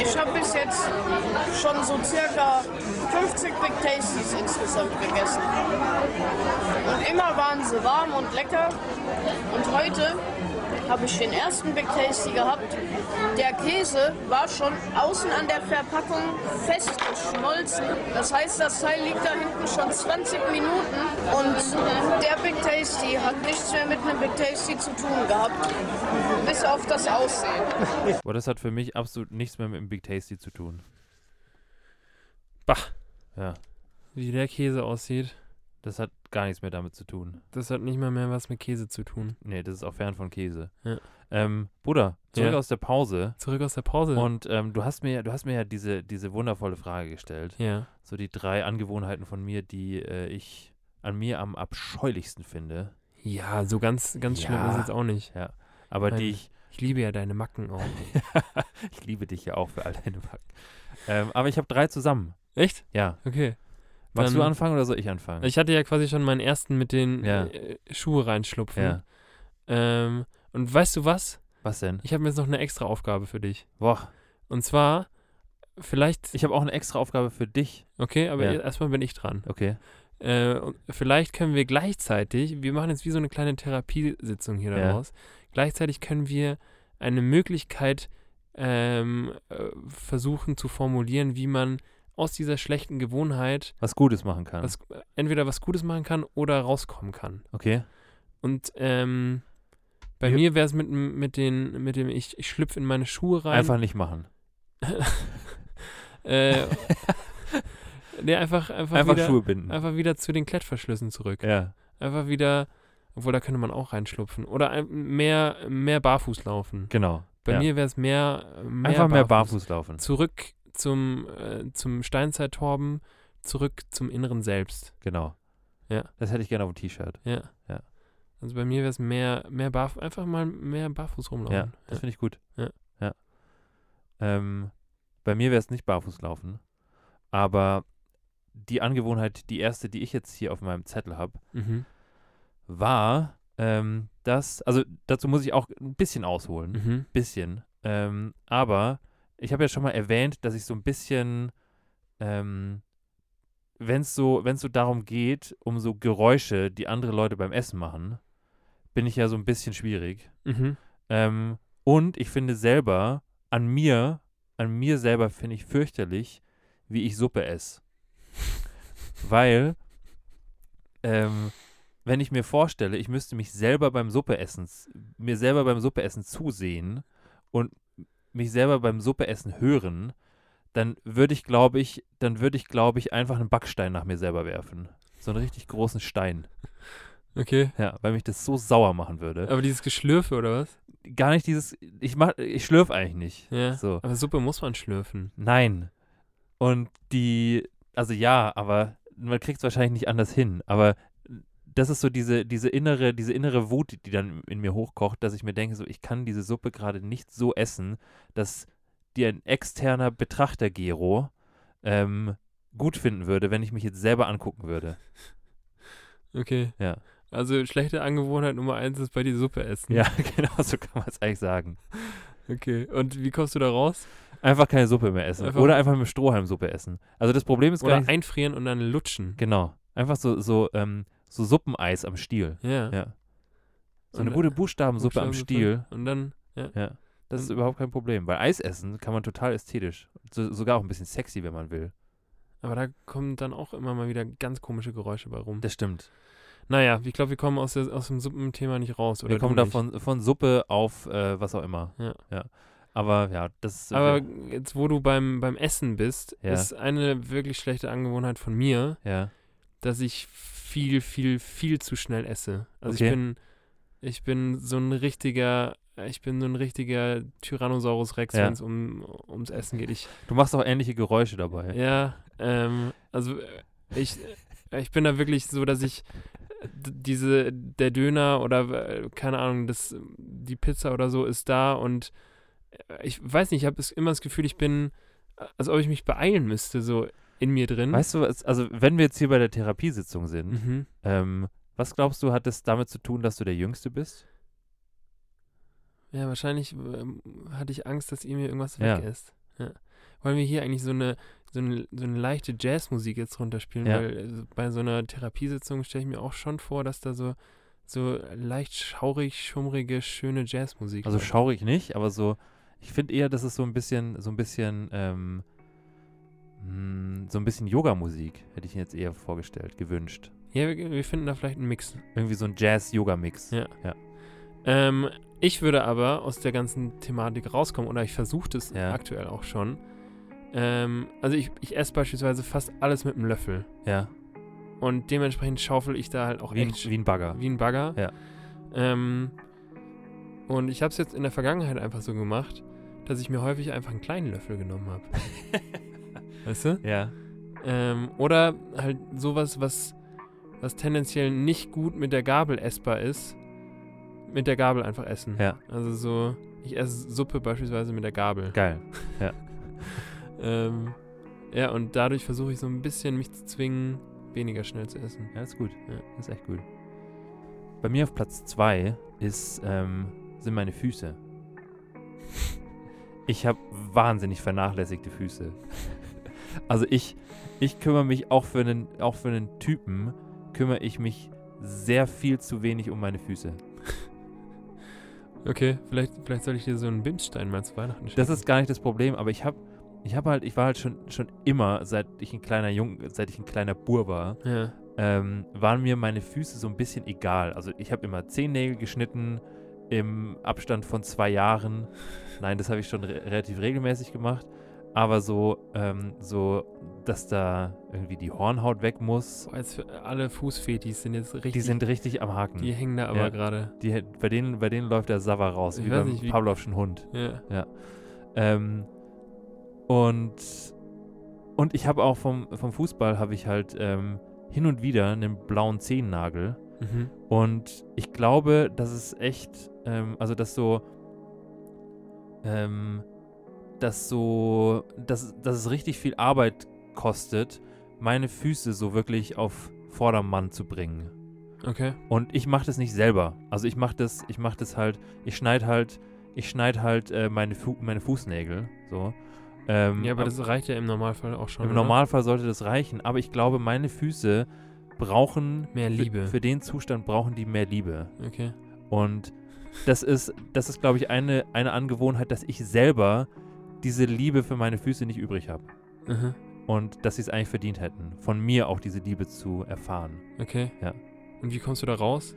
Ich habe bis jetzt schon so circa 50 Big Tasties insgesamt gegessen. Und immer waren sie warm und lecker. Und heute habe ich den ersten Big Tasty gehabt. Der Käse war schon außen an der Verpackung festgeschmolzen. Das heißt, das Teil liegt da hinten schon 20 Minuten. Und der Big Tasty hat nichts mehr mit einem Big Tasty zu tun gehabt. Bis auf das Aussehen. Boah, das hat für mich absolut nichts mehr mit dem Big Tasty zu tun. Bah. Ja. Wie der Käse aussieht, Das hat gar nichts mehr damit zu tun. das hat nicht mal mehr was mit Käse zu tun. Nee, das ist auch fern von Käse. Ja. Ähm, Bruder, zurück Ja. aus der Pause. Zurück aus der Pause. Und ähm, du hast mir, ja- du hast mir ja diese, diese wundervolle Frage gestellt. ja. So die drei Angewohnheiten von mir, die äh, ich an mir am abscheulichsten finde. Ja, so ganz, ganz schlimm Ja. ist jetzt auch nicht. Aber Nein. die ich, Ich liebe ja deine Macken auch. ich liebe dich ja auch für all deine Backen. Ähm, aber ich habe drei zusammen. Echt? Ja. Okay. Magst du anfangen oder soll ich anfangen? Ich hatte ja quasi schon meinen ersten mit den Ja. äh, Schuhe reinschlupfen. ja. Ähm, und weißt du was? Was denn? Ich habe jetzt noch eine extra Aufgabe für dich. Boah, Und zwar, vielleicht, ich habe auch eine extra Aufgabe für dich. okay, aber Ja. erstmal bin ich dran. Okay. Äh, vielleicht können wir gleichzeitig, wir machen jetzt wie so eine kleine Therapiesitzung hier daraus, gleichzeitig können wir eine Möglichkeit ähm, äh, versuchen zu formulieren, wie man aus dieser schlechten Gewohnheit Was Gutes machen kann. was, entweder was Gutes machen kann oder rauskommen kann. okay. Und ähm, bei Ja. mir wäre es mit, dem- mit, den, mit dem, ich, ich schlüpfe in meine Schuhe rein. Einfach nicht machen. äh, nee, einfach, einfach, Einfach wieder, Schuhe binden. einfach wieder zu den Klettverschlüssen zurück. Ja. Einfach wieder, Obwohl, da könnte man auch reinschlupfen. Oder mehr, mehr barfuß laufen. Genau. Bei ja. mir wäre es mehr, mehr Einfach mehr barfuß laufen. Zurück zum, äh, zum Steinzeittorben, zurück zum inneren Selbst. Genau. Ja. Das hätte ich gerne auf dem T-Shirt. Ja. Ja. Also bei mir wäre es mehr, mehr barfuß, einfach mal mehr barfuß rumlaufen. Ja, das finde ich gut. Ja. ja. Ähm, bei mir wäre es nicht barfuß laufen, aber die Angewohnheit, die erste, die ich jetzt hier auf meinem Zettel habe, Mhm. war, ähm, dass, also dazu muss ich auch ein bisschen ausholen, Mhm. bisschen, ähm, aber ich habe ja schon mal erwähnt, dass ich so ein bisschen, ähm, wenn es so, wenn es so darum geht, um so Geräusche, die andere Leute beim Essen machen, bin ich ja so ein bisschen schwierig. Mhm. Ähm, und ich finde selber, an mir, an mir selber finde ich fürchterlich, wie ich Suppe esse. Weil, ähm, wenn ich mir vorstelle, ich müsste mich selber beim Suppeessen, mir selber beim Suppeessen zusehen und mich selber beim Suppeessen hören, dann würde ich, glaube ich, dann würde ich, glaube ich, einfach einen Backstein nach mir selber werfen. So einen richtig großen Stein. Okay. Ja, weil mich das so sauer machen würde. Aber dieses Geschlürfe oder was? Gar nicht dieses, ich mach, ich schlürf eigentlich nicht. Ja. So. Aber Suppe muss man schlürfen. Nein. Und die, also ja, aber man kriegt es wahrscheinlich nicht anders hin. Aber das ist so diese, diese innere, diese innere Wut, die dann in mir hochkocht, dass ich mir denke, so, ich kann diese Suppe gerade nicht so essen, dass die ein externer Betrachter, Gero, ähm, gut finden würde, wenn ich mich jetzt selber angucken würde. Okay. Ja. Also schlechte Angewohnheit Nummer eins ist bei dir Suppe essen. Ja, genau, so kann man es eigentlich sagen. Okay. Und wie kommst du da raus? Einfach keine Suppe mehr essen. Einfach- Oder einfach mit Strohhalm Suppe essen. Also das Problem ist Oder nicht, einfrieren und dann lutschen. genau, einfach so, so, ähm, so Suppeneis am Stiel. Ja. Ja. So Und eine gute Buchstabensuppe am. Stiel. Und dann, ja. Ja. Das ist überhaupt kein Problem. Weil Eis essen kann man total ästhetisch. So, sogar auch ein bisschen sexy, wenn man will. Aber da kommen dann auch immer mal wieder ganz komische Geräusche bei rum. Das stimmt. Naja, ich glaube, wir kommen aus, der, aus dem Suppenthema nicht raus. Wir kommen da von, von Suppe auf äh, was auch immer. Ja. Aber ja, das Aber jetzt, wo du beim, beim Essen bist, Ja. ist eine wirklich schlechte Angewohnheit von mir, ja. Dass ich viel, viel, viel zu schnell esse. Also Okay. ich bin, ich bin so ein richtiger, ich bin so ein richtiger Tyrannosaurus Rex, Ja. wenn es um, ums Essen geht. Ich, Du machst auch ähnliche Geräusche dabei. ja, ähm, also äh, ich, äh, ich bin da wirklich so, dass ich diese, der Döner oder äh, keine Ahnung, das, die Pizza oder so ist da und ich weiß nicht, ich habe immer das Gefühl, ich bin, als ob ich mich beeilen müsste, so in mir drin. Weißt du, was- also wenn wir jetzt hier bei der Therapiesitzung sind, Mhm. ähm, was glaubst du, hat es damit zu tun, dass du der Jüngste bist? Ja, wahrscheinlich ähm, hatte ich Angst, dass ihr mir irgendwas Ja. wegesst. Ja. Wollen wir hier eigentlich so eine, so eine, so eine leichte Jazzmusik jetzt runterspielen? Ja. Weil äh, bei so einer Therapiesitzung stelle ich mir auch schon vor, dass da so, so leicht schaurig, schummrige, schöne Jazzmusik Also läuft. schaurig nicht, aber so, ich finde eher, dass es so ein bisschen, so ein bisschen, ähm, so ein bisschen Yoga-Musik, hätte ich mir jetzt eher vorgestellt, gewünscht. Ja, wir, wir finden da vielleicht einen Mix. Irgendwie so ein Jazz-Yoga-Mix. Ja. Ähm, ich würde aber aus der ganzen Thematik rauskommen, oder ich versuche es Ja. aktuell auch schon. Ähm, also ich, ich esse beispielsweise fast alles mit einem Löffel. Ja, Und dementsprechend schaufel ich da halt auch wie ein, echt wie ein Bagger. wie ein Bagger. Ja. Ähm, und ich habe es jetzt in der Vergangenheit einfach so gemacht, dass ich mir häufig einfach einen kleinen Löffel genommen habe. weißt du? Ja, Ähm, oder halt sowas, was, was tendenziell nicht gut mit der Gabel essbar ist, mit der Gabel einfach essen. ja, Also so, ich esse Suppe beispielsweise mit der Gabel. geil. Ähm, ja, und dadurch versuche ich so ein bisschen mich zu zwingen, weniger schnell zu essen. Ja, ist gut. Ja. Ist echt gut. Bei mir auf Platz 2 ist, ähm, sind meine Füße. Ich habe wahnsinnig vernachlässigte Füße. Also ich, ich kümmere mich auch für einen, auch für einen Typen, kümmere ich mich sehr viel zu wenig um meine Füße. Okay, vielleicht, vielleicht soll ich dir so einen Bimsstein mal zu Weihnachten schenken. Das ist gar nicht das Problem, aber ich habe ich habe halt, ich war halt schon, schon immer, seit ich ein kleiner Jung, seit ich ein kleiner Bur war, Ja. ähm, waren mir meine Füße so ein bisschen egal. Also ich habe immer Zehennägel geschnitten im Abstand von zwei Jahren. Nein, das habe ich schon re relativ regelmäßig gemacht. Aber so, ähm, so, dass da irgendwie die Hornhaut weg muss. Boah, jetzt alle Fußfetis sind jetzt richtig. Die sind richtig am Haken. Die hängen da aber Ja. gerade. Die, bei, denen, bei denen läuft der Sava raus, Ich wie beim nicht, wie- Pavlovschen Hund. Ja. Ähm, und, und ich habe auch vom, vom Fußball habe ich halt ähm, hin und wieder einen blauen Zehennagel. Mhm. Und ich glaube, dass es echt, ähm, also dass so, ähm, dass so, dass, dass es richtig viel Arbeit kostet, meine Füße so wirklich auf Vordermann zu bringen. Okay. Und ich mache das nicht selber. Also ich mache das, ich mache das halt, ich schneide halt, ich schneide halt äh, meine, Fu meine Fußnägel. So. Ähm, Ja, aber ab- das reicht ja im Normalfall auch schon. im oder? Normalfall sollte das reichen, aber ich glaube, meine Füße brauchen Mehr für- Liebe. Für, den Zustand brauchen die mehr Liebe. Okay. Und das ist, das ist, glaube ich, eine, eine Angewohnheit, dass ich selber diese Liebe für meine Füße nicht übrig habe. Mhm. Und dass sie es eigentlich verdient hätten, von mir auch diese Liebe zu erfahren. Okay. Ja. Und wie kommst du da raus?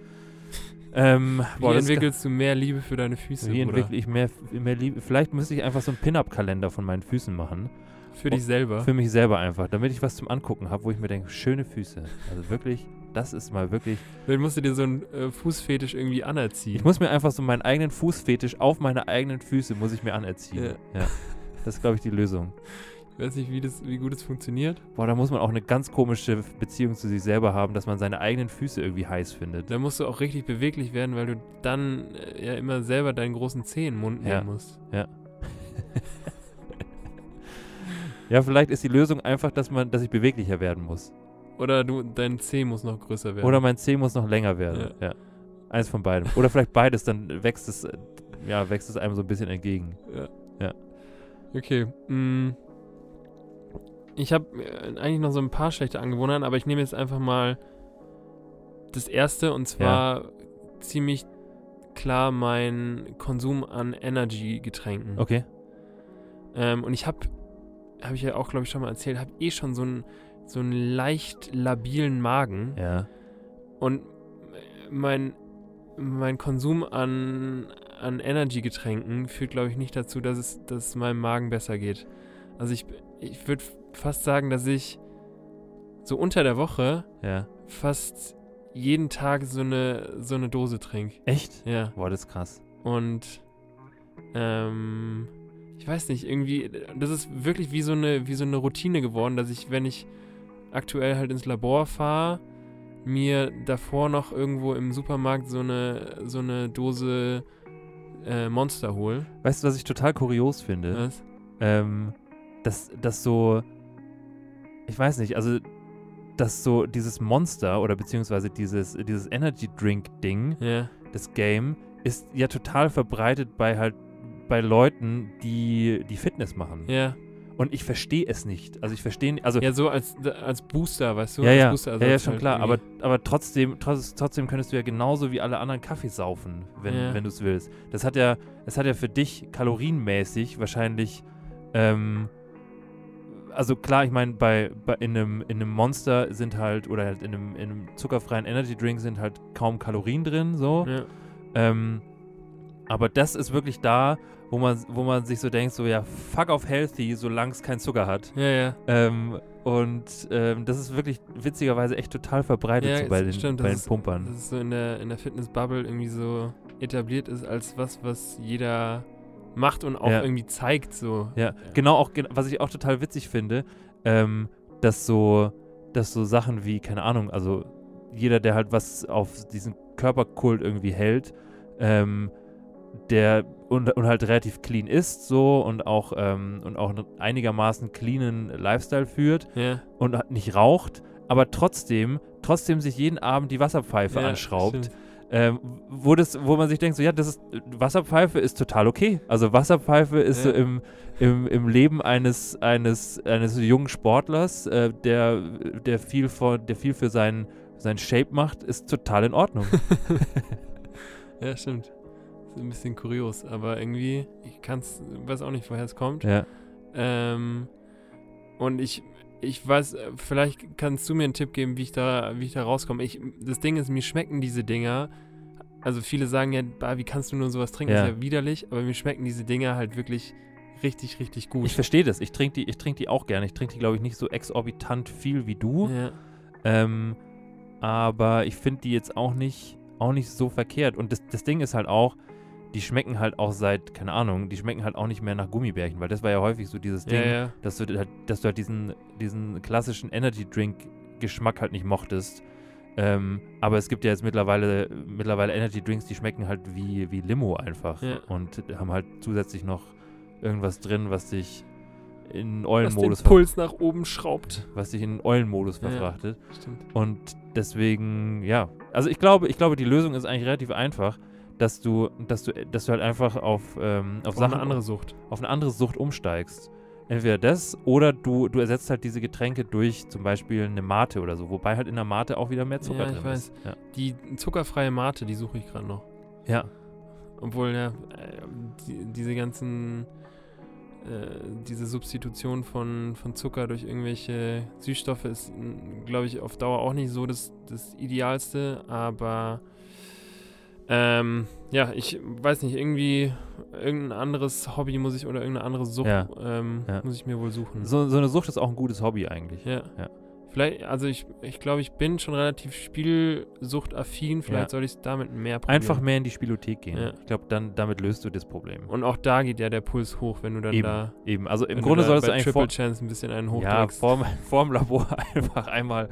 Ähm, Wie boah, entwickelst du mehr Liebe für deine Füße? Wie entwickle ich mehr, mehr Liebe? Vielleicht müsste ich einfach so einen Pin-Up-Kalender von meinen Füßen machen. Für dich selber? Für mich selber einfach, damit ich was zum Angucken habe, wo ich mir denke, schöne Füße. Also wirklich, das ist mal wirklich. Dann musst du dir so einen äh, Fußfetisch irgendwie anerziehen. Ich muss mir einfach so meinen eigenen Fußfetisch auf meine eigenen Füße muss ich mir anerziehen. Ja. Ja. Das ist, glaube ich, die Lösung. Ich weiß nicht, wie, das, wie gut es funktioniert. Boah, da muss man auch eine ganz komische Beziehung zu sich selber haben, dass man seine eigenen Füße irgendwie heiß findet. Da musst du auch richtig beweglich werden, weil du dann äh, ja immer selber deinen großen Zeh in den Mund Ja. nehmen musst. Ja, vielleicht ist die Lösung einfach, dass man, dass ich beweglicher werden muss. Oder du, dein Zeh muss noch größer werden. Oder mein Zeh muss noch länger werden. Ja. Eins von beidem. Oder vielleicht beides, dann wächst es, äh, ja, wächst es einem so ein bisschen entgegen. Okay. mm. Ich habe eigentlich noch so ein paar schlechte Angewohnheiten, aber ich nehme jetzt einfach mal das erste und zwar ziemlich klar mein Konsum an Energy-Getränken. Okay. Ähm, und ich habe, habe ich ja auch, glaube ich, schon mal erzählt, habe eh schon so einen so einen leicht labilen Magen. Ja. Und mein, mein Konsum an, an Energy-Getränken führt, glaube ich, nicht dazu, dass es, dass es meinem Magen besser geht. Also ich, ich würde fast sagen, dass ich so unter der Woche Ja. fast jeden Tag so eine, so eine Dose trinke. Echt? Ja. Boah, das ist krass. Und ähm, ich weiß nicht, irgendwie, das ist wirklich wie so eine, wie so eine Routine geworden, dass ich, wenn ich aktuell halt ins Labor fahre, mir davor noch irgendwo im Supermarkt so eine, so eine Dose äh, Monster hole. Weißt du, was ich total kurios finde? Was? Ähm, dass, dass so, ich weiß nicht, also, dass so dieses Monster oder beziehungsweise dieses, dieses Energy Drink Ding, Ja. das Game, ist ja total verbreitet bei halt, bei Leuten, die, die Fitness machen. Ja. Und ich verstehe es nicht. Also ich verstehe, also Ja, so als, als Booster, weißt du? ja, als ja, Booster ja, ja, schon halt klar. Aber, aber trotzdem, trotz, trotzdem könntest du ja genauso wie alle anderen Kaffee saufen, wenn, Ja. wenn du es willst. Das hat ja, das hat ja für dich kalorienmäßig wahrscheinlich, ähm, also klar, ich meine, bei, bei in einem in einem Monster sind halt oder halt in einem, in einem zuckerfreien Energy Drink sind halt kaum Kalorien drin, so. Ja. Ähm, aber das ist wirklich da, wo man, wo man sich so denkt, so ja, fuck auf healthy, solange es keinen Zucker hat. Ja, ja. Ähm, und ähm, das ist wirklich witzigerweise echt total verbreitet Ja, so bei den, stimmt, bei das den ist- Pumpern. Dass es so in der, in der Fitness-Bubble irgendwie so etabliert ist als was, was jeder macht und auch Ja. irgendwie zeigt. So. Ja, genau auch, was ich auch total witzig finde, ähm, dass so, dass so Sachen wie, keine Ahnung, also jeder, der halt was auf diesen Körperkult irgendwie hält, ähm, der und, und halt relativ clean ist so und auch, ähm, und auch einen einigermaßen cleanen Lifestyle führt Ja. und nicht raucht, aber trotzdem, trotzdem sich jeden Abend die Wasserpfeife ja, anschraubt, ähm, wo, das, wo man sich denkt, so ja, das ist, Wasserpfeife ist total okay. Also Wasserpfeife ist Ja. so im, im, im Leben eines, eines, eines jungen Sportlers, äh, der, der, viel von, der viel für seinen, seinen Shape macht, ist total in Ordnung. Ja, stimmt. Ist ein bisschen kurios, aber irgendwie, ich kann's, weiß auch nicht, woher es kommt. ja. Ähm, und ich, ich weiß, äh, vielleicht kannst du mir einen Tipp geben, wie ich da, wie ich da rauskomme. Ich, das Ding ist, mir schmecken diese Dinger. Also viele sagen ja, bah, wie kannst du nur sowas trinken? Ja. Das ist ja widerlich, aber mir schmecken diese Dinger halt wirklich richtig, richtig gut. Ich verstehe das. Ich trinke die, ich trink die auch gerne. Ich trinke die, glaube ich, nicht so exorbitant viel wie du. ja. Ähm, aber ich finde die jetzt auch nicht, auch nicht so verkehrt. Und das, das Ding ist halt auch, die schmecken halt auch seit, keine Ahnung, die schmecken halt auch nicht mehr nach Gummibärchen, weil das war ja häufig so dieses Ding, ja, ja. dass du halt, dass du halt diesen, diesen klassischen Energy Drink Geschmack halt nicht mochtest. Ähm, aber es gibt ja jetzt mittlerweile, mittlerweile Energy Drinks, die schmecken halt wie, wie Limo einfach Ja. und haben halt zusätzlich noch irgendwas drin, was dich in Was den Eulenmodus Puls nach oben schraubt. was dich in Eulenmodus verfrachtet. Stimmt. Und deswegen, ja. Also ich glaube, ich glaube, die Lösung ist eigentlich relativ einfach, dass du, dass du, dass du halt einfach auf, ähm, auf Auf Sachen, eine andere Sucht. auf eine andere Sucht umsteigst. Entweder das oder du, du ersetzt halt diese Getränke durch zum Beispiel eine Mate oder so, wobei halt in der Mate auch wieder mehr Zucker Ja, ich drin weiß. ist. Ja. Die zuckerfreie Mate, die suche ich gerade noch. ja. Obwohl, ja, äh, die, diese ganzen, äh, diese Substitution von, von Zucker durch irgendwelche Süßstoffe ist, glaube ich, auf Dauer auch nicht so das, das Idealste, aber ähm, ja, ich weiß nicht, irgendwie irgendein anderes Hobby muss ich oder irgendeine andere Sucht Ja. ähm, Ja. muss ich mir wohl suchen. So, so eine Sucht ist auch ein gutes Hobby eigentlich. Ja. Ja. Vielleicht, also ich, ich glaube, ich bin schon relativ spielsuchtaffin. Vielleicht Ja. soll ich es damit mehr probieren. Einfach mehr in die Spielothek gehen. Ja. Ich glaube, dann damit löst du das Problem. Und auch da geht ja der Puls hoch, wenn du dann Eben. da. Eben. Also im Grunde solltest du eigentlich Triple vor, Chance ein bisschen einen Ja, hochdrückst. vorm, vorm Labor einfach einmal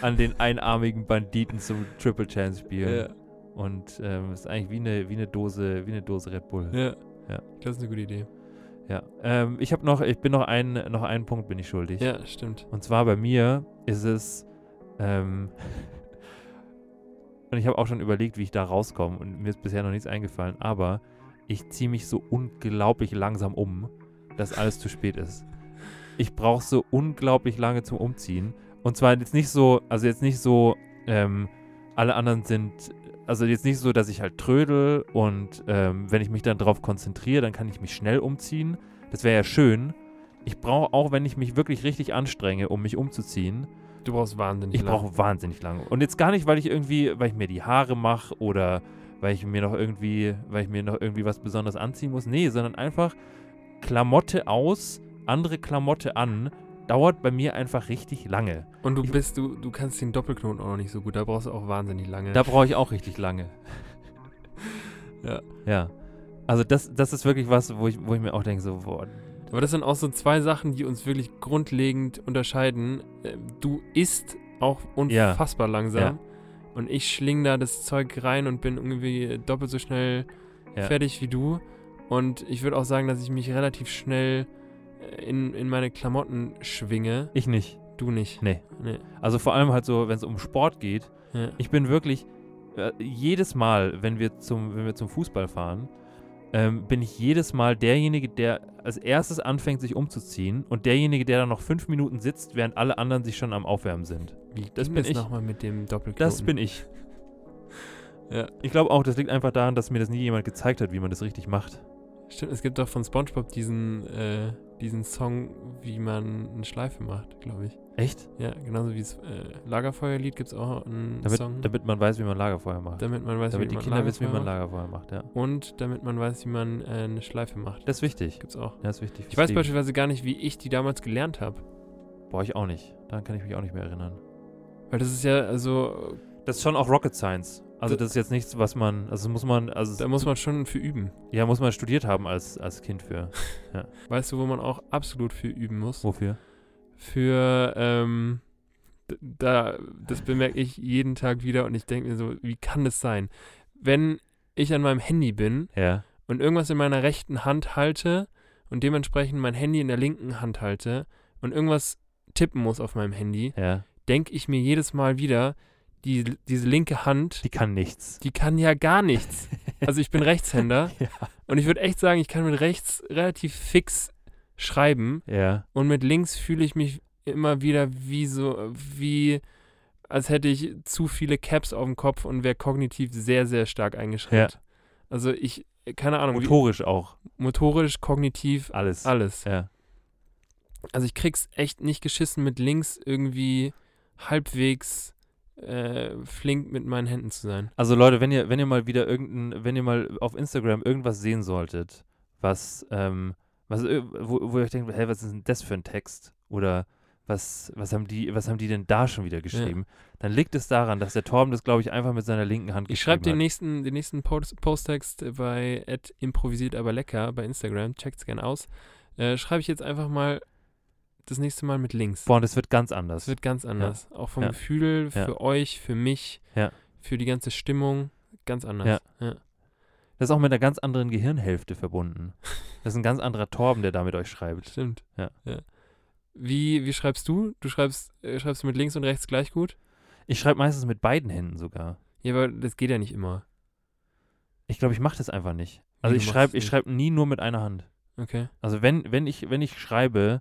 an den einarmigen Banditen zum Triple Chance spielen. ja, Und ähm, ist eigentlich wie eine, wie eine Dose, wie eine Dose Red Bull. ja. Ja. Das ist eine gute Idee. Ja. Ähm, ich habe noch, ich bin noch einen, noch einen Punkt bin ich schuldig. Ja, stimmt. Und zwar bei mir ist es, ähm, und ich habe auch schon überlegt, wie ich da rauskomme und mir ist bisher noch nichts eingefallen, aber ich ziehe mich so unglaublich langsam um, dass alles zu spät ist. Ich brauche so unglaublich lange zum Umziehen. Und zwar jetzt nicht so, also jetzt nicht so, ähm, alle anderen sind, also jetzt nicht so, dass ich halt trödel und ähm, wenn ich mich dann darauf konzentriere, dann kann ich mich schnell umziehen. Das wäre ja schön. Ich brauche auch, wenn ich mich wirklich richtig anstrenge, um mich umzuziehen, Du brauchst wahnsinnig ich lang. brauche wahnsinnig lange. Und jetzt gar nicht, weil ich irgendwie, weil ich mir die Haare mache oder weil ich mir noch irgendwie, weil ich mir noch irgendwie was Besonderes anziehen muss. Nee, sondern einfach Klamotte aus, andere Klamotte an, dauert bei mir einfach richtig lange. Und du ich- bist, du, du kannst den Doppelknoten auch noch nicht so gut. Da brauchst du auch wahnsinnig lange. Da brauche ich auch richtig lange. Ja. Ja. Also das, das ist wirklich was, wo ich, wo ich mir auch denke, so, boah, Aber das sind auch so zwei Sachen, die uns wirklich grundlegend unterscheiden. Äh, Du isst auch unfassbar langsam. Und ich schling da das Zeug rein und bin irgendwie doppelt so schnell Ja. fertig wie du. Und ich würde auch sagen, dass ich mich relativ schnell in, in meine Klamotten schwinge. ich nicht. Du nicht. Nee. Nee. Also vor allem halt so, wenn es um Sport geht, Ja. Ich bin wirklich äh, jedes Mal, wenn wir zum, wenn wir zum Fußball fahren, ähm, bin ich jedes Mal derjenige, der als erstes anfängt, sich umzuziehen und derjenige, der dann noch fünf Minuten sitzt, während alle anderen sich schon am Aufwärmen sind. Wie Das bin das ich. nochmal mit dem Doppelknoten? Das bin ich. Ja. Ich glaube auch, das liegt einfach daran, dass mir das nie jemand gezeigt hat, wie man das richtig macht. Stimmt, es gibt doch von Spongebob diesen, äh, diesen Song, wie man eine Schleife macht, glaube ich. Echt? Ja, genauso wie das äh, Lagerfeuerlied gibt es auch einen Damit, Song, damit man weiß, wie man Lagerfeuer macht. damit man weiß, damit wie die man Kinder wissen, wie man Lagerfeuer macht, ja. Und damit man weiß, wie man äh, eine Schleife macht. Das ist wichtig. Gibt's auch. Ja, das ist wichtig. Ich weiß Leben. beispielsweise gar nicht, wie ich die damals gelernt habe. Boah, ich auch nicht. Daran kann ich mich auch nicht mehr erinnern. Weil das ist ja, also, Das ist schon auch Rocket Science. Also Da- das ist jetzt nichts, was man, also muss man, also da muss man schon für üben. Ja, muss man studiert haben als, als Kind für. Weißt du, wo man auch absolut für üben muss? Wofür? Für, ähm, da, das bemerke ich jeden Tag wieder und ich denke mir so, wie kann das sein? Wenn ich an meinem Handy bin Ja. und irgendwas in meiner rechten Hand halte und dementsprechend mein Handy in der linken Hand halte und irgendwas tippen muss auf meinem Handy, Ja. denke ich mir jedes Mal wieder, die, diese linke Hand, Die kann nichts. die kann ja gar nichts. Also ich bin Rechtshänder Ja. und ich würde echt sagen, ich kann mit rechts relativ fix schreiben Ja. und mit links fühle ich mich immer wieder wie so, wie als hätte ich zu viele Caps auf dem Kopf und wäre kognitiv sehr, sehr stark eingeschränkt. Also ich, keine Ahnung, wie, Motorisch auch. motorisch, kognitiv, Alles. alles. Ja. Also ich krieg's echt nicht geschissen, mit links irgendwie halbwegs äh, flink mit meinen Händen zu sein. Also Leute, wenn ihr, wenn ihr mal wieder irgendein, wenn ihr mal auf Instagram irgendwas sehen solltet, was, ähm, Was, äh, wo, wo ich denke, hey, was ist denn das für ein Text? Oder was, was, haben die, was haben die denn da schon wieder geschrieben? Dann liegt es daran, dass der Torben das, glaube ich, einfach mit seiner linken Hand Ich schreibe den hat. nächsten, den nächsten Post Posttext bei improvisiert aber lecker bei Instagram. Checkt's gern aus. Äh, schreibe ich jetzt einfach mal das nächste Mal mit links. Boah, und das wird ganz anders. Das wird ganz anders. Auch vom Ja. Gefühl, für Ja. euch, für mich, Ja. für die ganze Stimmung. Ganz anders. Ja. Das ist auch mit einer ganz anderen Gehirnhälfte verbunden. Das ist ein ganz anderer Torben, der da mit euch schreibt. Stimmt. Ja. Wie, wie schreibst du? Du schreibst, äh, schreibst du mit links und rechts gleich gut? Ich schreibe meistens mit beiden Händen sogar. Ja, aber das geht ja nicht immer. Ich glaube, ich mache das einfach nicht. Wie, Also du ich schreibe ich nicht? schreibe nie nur mit einer Hand. Okay. Also wenn, wenn ich, wenn ich schreibe,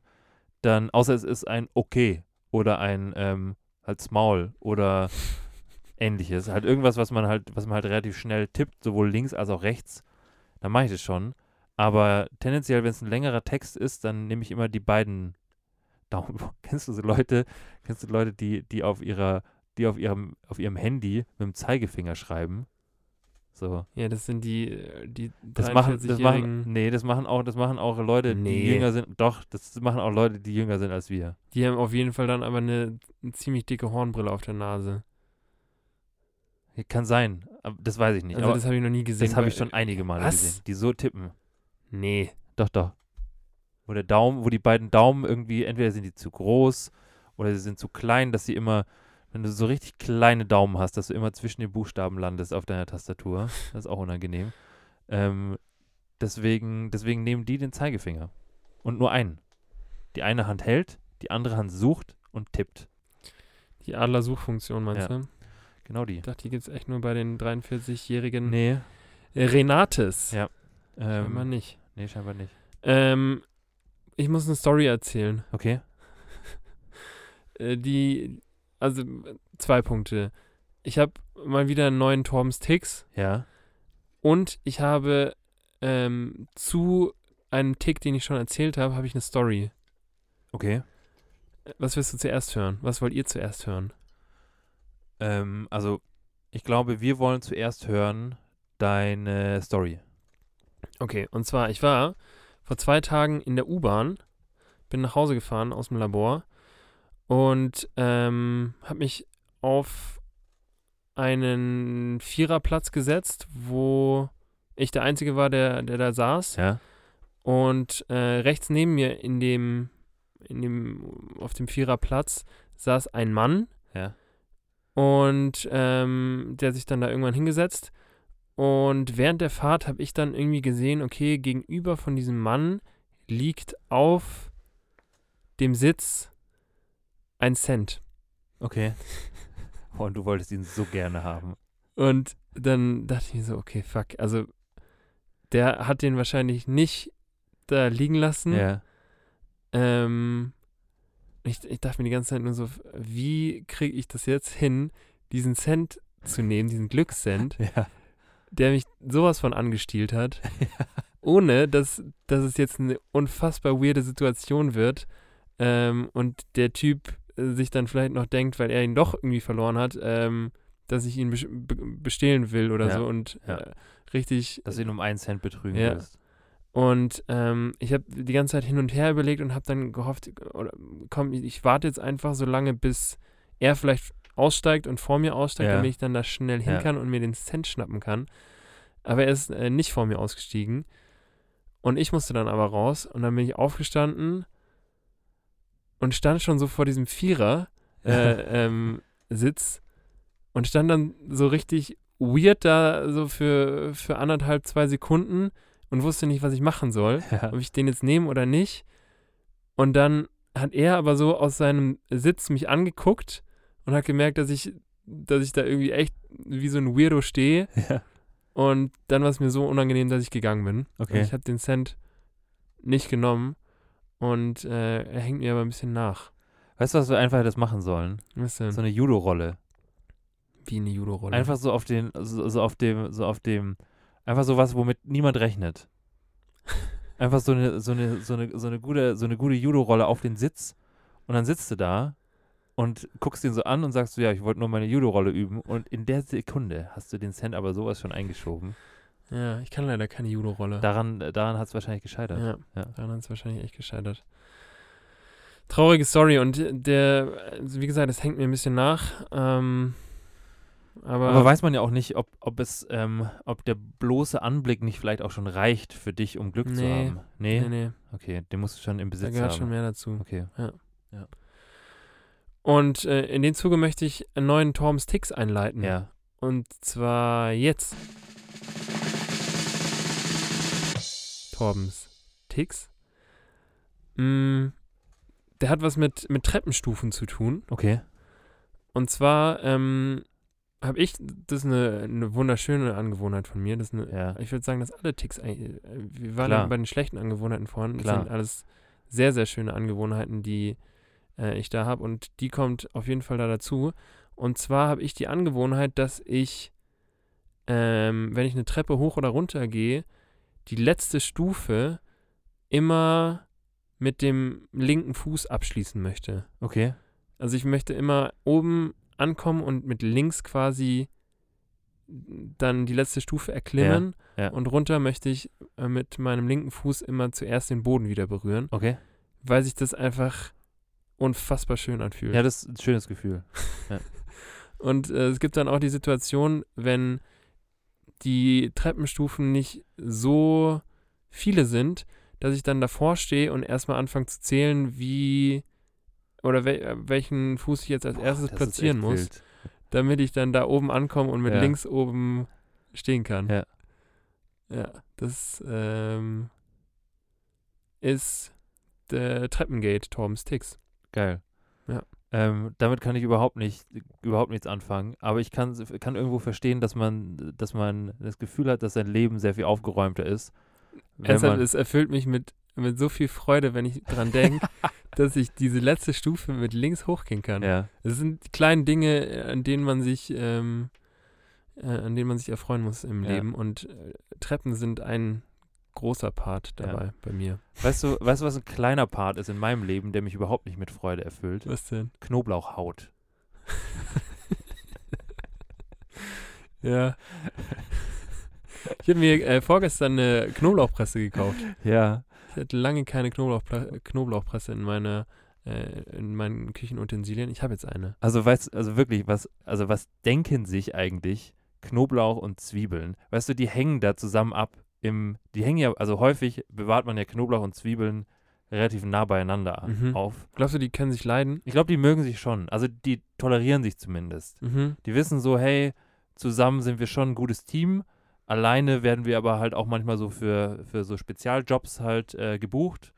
dann, außer es ist ein Okay oder ein ähm, halt Small oder ähnliches. Halt irgendwas, was man halt, was man halt relativ schnell tippt, sowohl links als auch rechts, dann mache ich das schon. Aber tendenziell, wenn es ein längerer Text ist, dann nehme ich immer die beiden Daumen. Kennst du so Leute, kennst du Leute, die, die auf ihrer, die auf ihrem, auf ihrem Handy mit dem Zeigefinger schreiben? So. Ja, das sind die, äh, die Das machen, das 43-jährigen, machen, nee, das machen auch, das machen auch Leute, die Nee. jünger sind. Doch, das machen auch Leute, die jünger sind als wir. die haben auf jeden Fall dann aber eine, eine ziemlich dicke Hornbrille auf der Nase. Kann sein, das weiß ich nicht. Also aber das habe ich noch nie gesehen. das habe ich schon einige Male Was? gesehen, die so tippen. Nee. Doch, doch. Wo der Daumen, wo die beiden Daumen irgendwie, entweder sind die zu groß oder sie sind zu klein, dass sie immer, wenn du so richtig kleine Daumen hast, dass du immer zwischen den Buchstaben landest auf deiner Tastatur. Das ist auch unangenehm. Ähm, deswegen, deswegen nehmen die den Zeigefinger. Und nur einen. Die eine Hand hält, die andere Hand sucht und tippt. Die Adler-Suchfunktion, meinst Ja. du? Genau die. Ich dachte, die gibt es echt nur bei den 43-jährigen Nee. Renates. Ja. Scheinbar Ähm, nicht. nee, scheinbar nicht. Ähm, ich muss eine Story erzählen. Okay. Äh, die, also zwei Punkte. Ich habe mal wieder einen neuen Torbens Ticks Ja. und ich habe ähm, zu einem Tick, den ich schon erzählt habe, habe ich eine Story. Okay. Was wirst du zuerst hören? Was wollt ihr zuerst hören? Ähm, also, ich glaube, wir wollen zuerst hören deine Story. Okay, und zwar, ich war vor zwei Tagen in der U-Bahn, bin nach Hause gefahren aus dem Labor und ähm, habe mich auf einen Viererplatz gesetzt, wo ich der Einzige war, der, der da saß. Ja. Und äh, rechts neben mir in dem, in dem, auf dem Viererplatz saß ein Mann Ja. und ähm, der sich dann da irgendwann hingesetzt. Und während der Fahrt habe ich dann irgendwie gesehen, okay, gegenüber von diesem Mann liegt auf dem Sitz ein Cent. Okay. Oh, Und du wolltest ihn so gerne haben. Und dann dachte ich mir so, okay, fuck. Also, der hat den wahrscheinlich nicht da liegen lassen. Ja. Ähm, ich, ich dachte mir die ganze Zeit nur so, wie kriege ich das jetzt hin, diesen Cent zu nehmen, diesen Glückscent, Ja. der mich sowas von angestielt hat, ohne dass, dass es jetzt eine unfassbar weirde Situation wird ähm, und der Typ sich dann vielleicht noch denkt, weil er ihn doch irgendwie verloren hat, ähm, dass ich ihn be bestehlen will oder Ja, so und ja. äh, richtig Dass du ihn um einen Cent betrügen Ja. willst. und ähm, ich habe die ganze Zeit hin und her überlegt und habe dann gehofft, oder, komm, ich, ich warte jetzt einfach so lange, bis er vielleicht aussteigt und vor mir aussteigt, damit ich dann da schnell hin kann und mir den Cent schnappen kann. Aber er ist äh, nicht vor mir ausgestiegen. Und ich musste dann aber raus und dann bin ich aufgestanden und stand schon so vor diesem Vierer äh, ähm, Sitz und stand dann so richtig weird da so für, für anderthalb, zwei Sekunden und wusste nicht, was ich machen soll ja. ob ich den jetzt nehme oder nicht. Und dann hat er aber so aus seinem Sitz mich angeguckt und hat gemerkt, dass ich, dass ich da irgendwie echt wie so ein Weirdo stehe. ja. Und dann war es mir so unangenehm, dass ich gegangen bin. Okay. Und ich habe den Cent nicht genommen und äh, er hängt mir aber ein bisschen nach. Weißt du, was wir einfach hättest machen sollen? Was denn? So eine Judo-Rolle. wie eine Judo-Rolle. Einfach so auf den, so, so auf dem, so auf dem, einfach so was, womit niemand rechnet. Einfach so eine, so eine, so eine, so eine gute, so eine gute Judo-Rolle auf den Sitz und dann sitzt du da und guckst ihn so an und sagst so, ja, ich wollte nur meine Judo-Rolle üben und in der Sekunde hast du den Cent aber sowas schon eingeschoben. Ja, ich kann leider keine Judo-Rolle. Daran, äh, daran hat es wahrscheinlich gescheitert. Ja, Ja. daran ist es wahrscheinlich echt gescheitert. Traurige Story und der, also wie gesagt, es hängt mir ein bisschen nach. Ähm, aber, Aber weiß man ja auch nicht, ob, ob es, ähm, ob der bloße Anblick nicht vielleicht auch schon reicht für dich, um Glück zu Nee. haben. Nee? nee, nee, Okay, den musst du schon im da Besitz gehört haben. schon mehr dazu. Okay. Und äh, in dem Zuge möchte ich einen neuen Torms Ticks einleiten. Ja. Und zwar jetzt. Torbens Ticks. Mm, der hat was mit, mit Treppenstufen zu tun. Okay. Und zwar ähm, habe ich, das ist eine, eine wunderschöne Angewohnheit von mir. Das ist eine, Ja. Ich würde sagen, dass alle Ticks, äh, wir waren ja bei den schlechten Angewohnheiten vorhin. Das Klar. sind alles sehr, sehr schöne Angewohnheiten, die äh, ich da habe. Und die kommt auf jeden Fall da dazu. Und zwar habe ich die Angewohnheit, dass ich, ähm, wenn ich eine Treppe hoch oder runter gehe, die letzte Stufe immer mit dem linken Fuß abschließen möchte. Okay. Also ich möchte immer oben ankommen und mit links quasi dann die letzte Stufe erklimmen ja. und runter möchte ich äh, mit meinem linken Fuß immer zuerst den Boden wieder berühren, Okay. weil sich das einfach unfassbar schön anfühlt. Ja, das ist ein schönes Gefühl. Und äh, es gibt dann auch die Situation, wenn die Treppenstufen nicht so viele sind, dass ich dann davor stehe und erstmal anfange zu zählen, wie oder wel, äh, welchen Fuß ich jetzt als Boah, erstes platzieren muss, wild. damit ich dann da oben ankomme und mit Ja. links oben stehen kann. Ja. Ja, das ähm, ist der Treppengate Torms Ticks. Geil. Ähm, damit kann ich überhaupt nicht, überhaupt nichts anfangen. Aber ich kann, kann irgendwo verstehen, dass man, dass man das Gefühl hat, dass sein Leben sehr viel aufgeräumter ist. Ernsthaft, es erfüllt mich mit, mit so viel Freude, wenn ich dran denke, dass ich diese letzte Stufe mit links hochgehen kann. ja, Es sind die kleinen Dinge, an denen man sich, ähm, äh, an denen man sich erfreuen muss im Ja. Leben. Und äh, Treppen sind ein großer Part Ja. dabei bei mir. weißt du, weißt du, was ein kleiner Part ist in meinem Leben, der mich überhaupt nicht mit Freude erfüllt? Was denn? Knoblauchhaut. Ja. Ich habe mir äh, vorgestern eine Knoblauchpresse gekauft. Ja. Ich hatte lange keine Knoblauchpla Knoblauchpresse in meiner äh, in meinen Küchenutensilien. Ich habe jetzt eine. Also weißt also wirklich, was, also was denken sich eigentlich Knoblauch und Zwiebeln? Weißt du, die hängen da zusammen ab im, die hängen ja, also häufig bewahrt man ja Knoblauch und Zwiebeln relativ nah beieinander Mhm. auf. Glaubst du, die können sich leiden? Ich glaube, die mögen sich schon. Also die tolerieren sich zumindest. Mhm. Die wissen so, hey, zusammen sind wir schon ein gutes Team. Alleine werden wir aber halt auch manchmal so für, für so Spezialjobs halt äh, gebucht.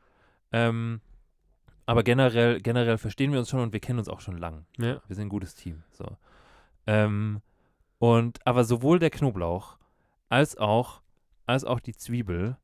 Ähm, aber generell, generell verstehen wir uns schon und wir kennen uns auch schon lang. Ja. Wir sind ein gutes Team. So. Ähm, und aber sowohl der Knoblauch als auch, als auch die Zwiebel.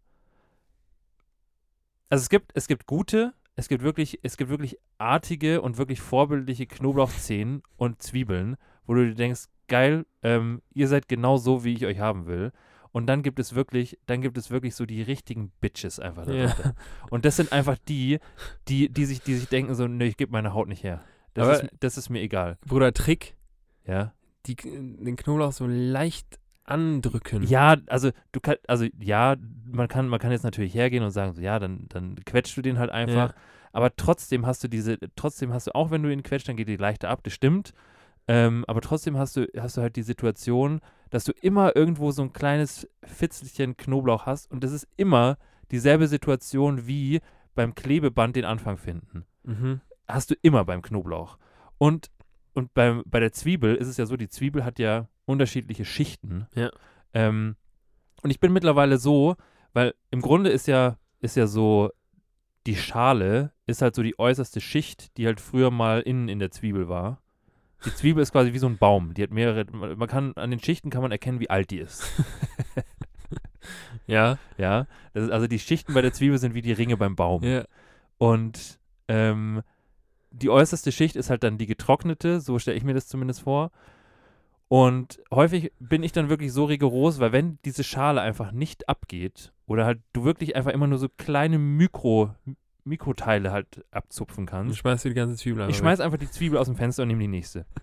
Also es gibt, es gibt gute, es gibt wirklich, es gibt wirklich artige und wirklich vorbildliche Knoblauchzehen und Zwiebeln, wo du dir denkst, geil, ähm, ihr seid genau so, wie ich euch haben will. Und dann gibt es wirklich, dann gibt es wirklich so die richtigen Bitches einfach Ja. darunter. Und das sind einfach die, die, die sich, die sich denken so, ne, ich gebe meine Haut nicht her. Das, Aber- ist, das ist mir egal. Bruder, Trick, Ja. die, den Knoblauch so leicht andrücken. Ja, also du kannst, also ja, man kann, man kann jetzt natürlich hergehen und sagen, so ja, dann, dann quetschst du den halt einfach. Ja. Aber trotzdem hast du diese, trotzdem hast du, auch wenn du ihn quetscht, dann geht die leichter ab, das stimmt. Ähm, aber trotzdem hast du, hast du halt die Situation, dass du immer irgendwo so ein kleines Fitzelchen Knoblauch hast und das ist immer dieselbe Situation wie beim Klebeband den Anfang finden. Mhm. hast du immer beim Knoblauch. Und, und beim, bei der Zwiebel ist es ja so, die Zwiebel hat ja unterschiedliche Schichten. Ja. Ähm, und ich bin mittlerweile so, weil im Grunde ist ja, ist ja so, die Schale ist halt so die äußerste Schicht, die halt früher mal innen in der Zwiebel war. Die Zwiebel ist quasi wie so ein Baum. Die hat mehrere, man kann, an den Schichten kann man erkennen, wie alt die ist. Ja. ja. Das ist, also die Schichten bei der Zwiebel sind wie die Ringe beim Baum. Ja. Und ähm, die äußerste Schicht ist halt dann die getrocknete, so stelle ich mir das zumindest vor. Und häufig bin ich dann wirklich so rigoros, weil wenn diese Schale einfach nicht abgeht oder halt du wirklich einfach immer nur so kleine Mikro, Mikroteile halt abzupfen Du kannst, schmeißt dir die ganze Zwiebel ich schmeiß einfach die Zwiebel aus dem Fenster und nehme die nächste.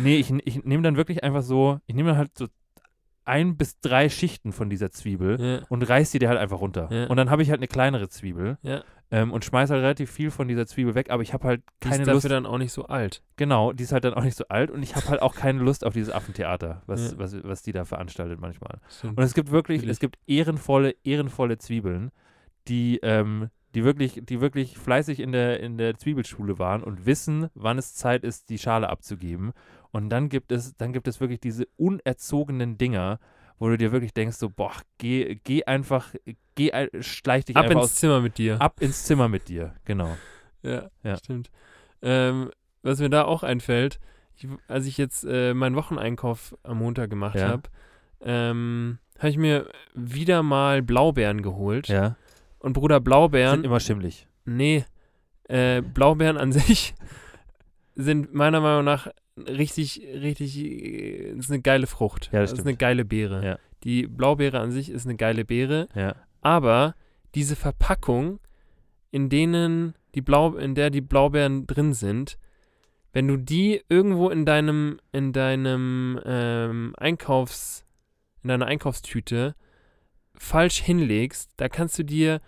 Nee, ich, ich nehme dann wirklich einfach so, ich nehme dann halt so ein bis drei Schichten von dieser Zwiebel Ja. und reiß die dir halt einfach runter. Ja. Und dann habe ich halt eine kleinere Zwiebel Ja. Ähm, und schmeiß halt relativ viel von dieser Zwiebel weg, aber ich habe halt Die keine ist dafür Lust. dann auch nicht so alt. Genau, die ist halt dann auch nicht so alt und ich habe halt auch keine Lust auf dieses Affentheater, was, Ja. was, was die da veranstaltet manchmal. Stimmt. Und es gibt wirklich, Natürlich. es gibt ehrenvolle, ehrenvolle Zwiebeln, die, ähm, die wirklich, die wirklich fleißig in der, in der Zwiebelschule waren und wissen, wann es Zeit ist, die Schale abzugeben. Und dann gibt es, dann gibt es wirklich diese unerzogenen Dinger, wo du dir wirklich denkst, so, boah, geh, geh einfach, geh, schleich dich Ab einfach ins aus, Zimmer mit dir. ab ins Zimmer mit dir, genau. Ja, Ja. stimmt. Ähm, was mir da auch einfällt, ich, als ich jetzt äh, meinen Wocheneinkauf am Montag gemacht Ja. habe, ähm, habe ich mir wieder mal Blaubeeren geholt. Ja, Und Bruder, Blaubeeren, sind immer schimmlig. nee, äh, Blaubeeren an sich sind meiner Meinung nach richtig, richtig, äh, ist eine geile Frucht. Ja, das ist stimmt. eine geile Beere. Ja. Die Blaubeere an sich ist eine geile Beere, Ja, aber diese Verpackung, in denen die Blau, in der die Blaubeeren drin sind, wenn du die irgendwo in deinem, in deinem ähm, Einkaufs, in deiner Einkaufstüte falsch hinlegst, da kannst du dir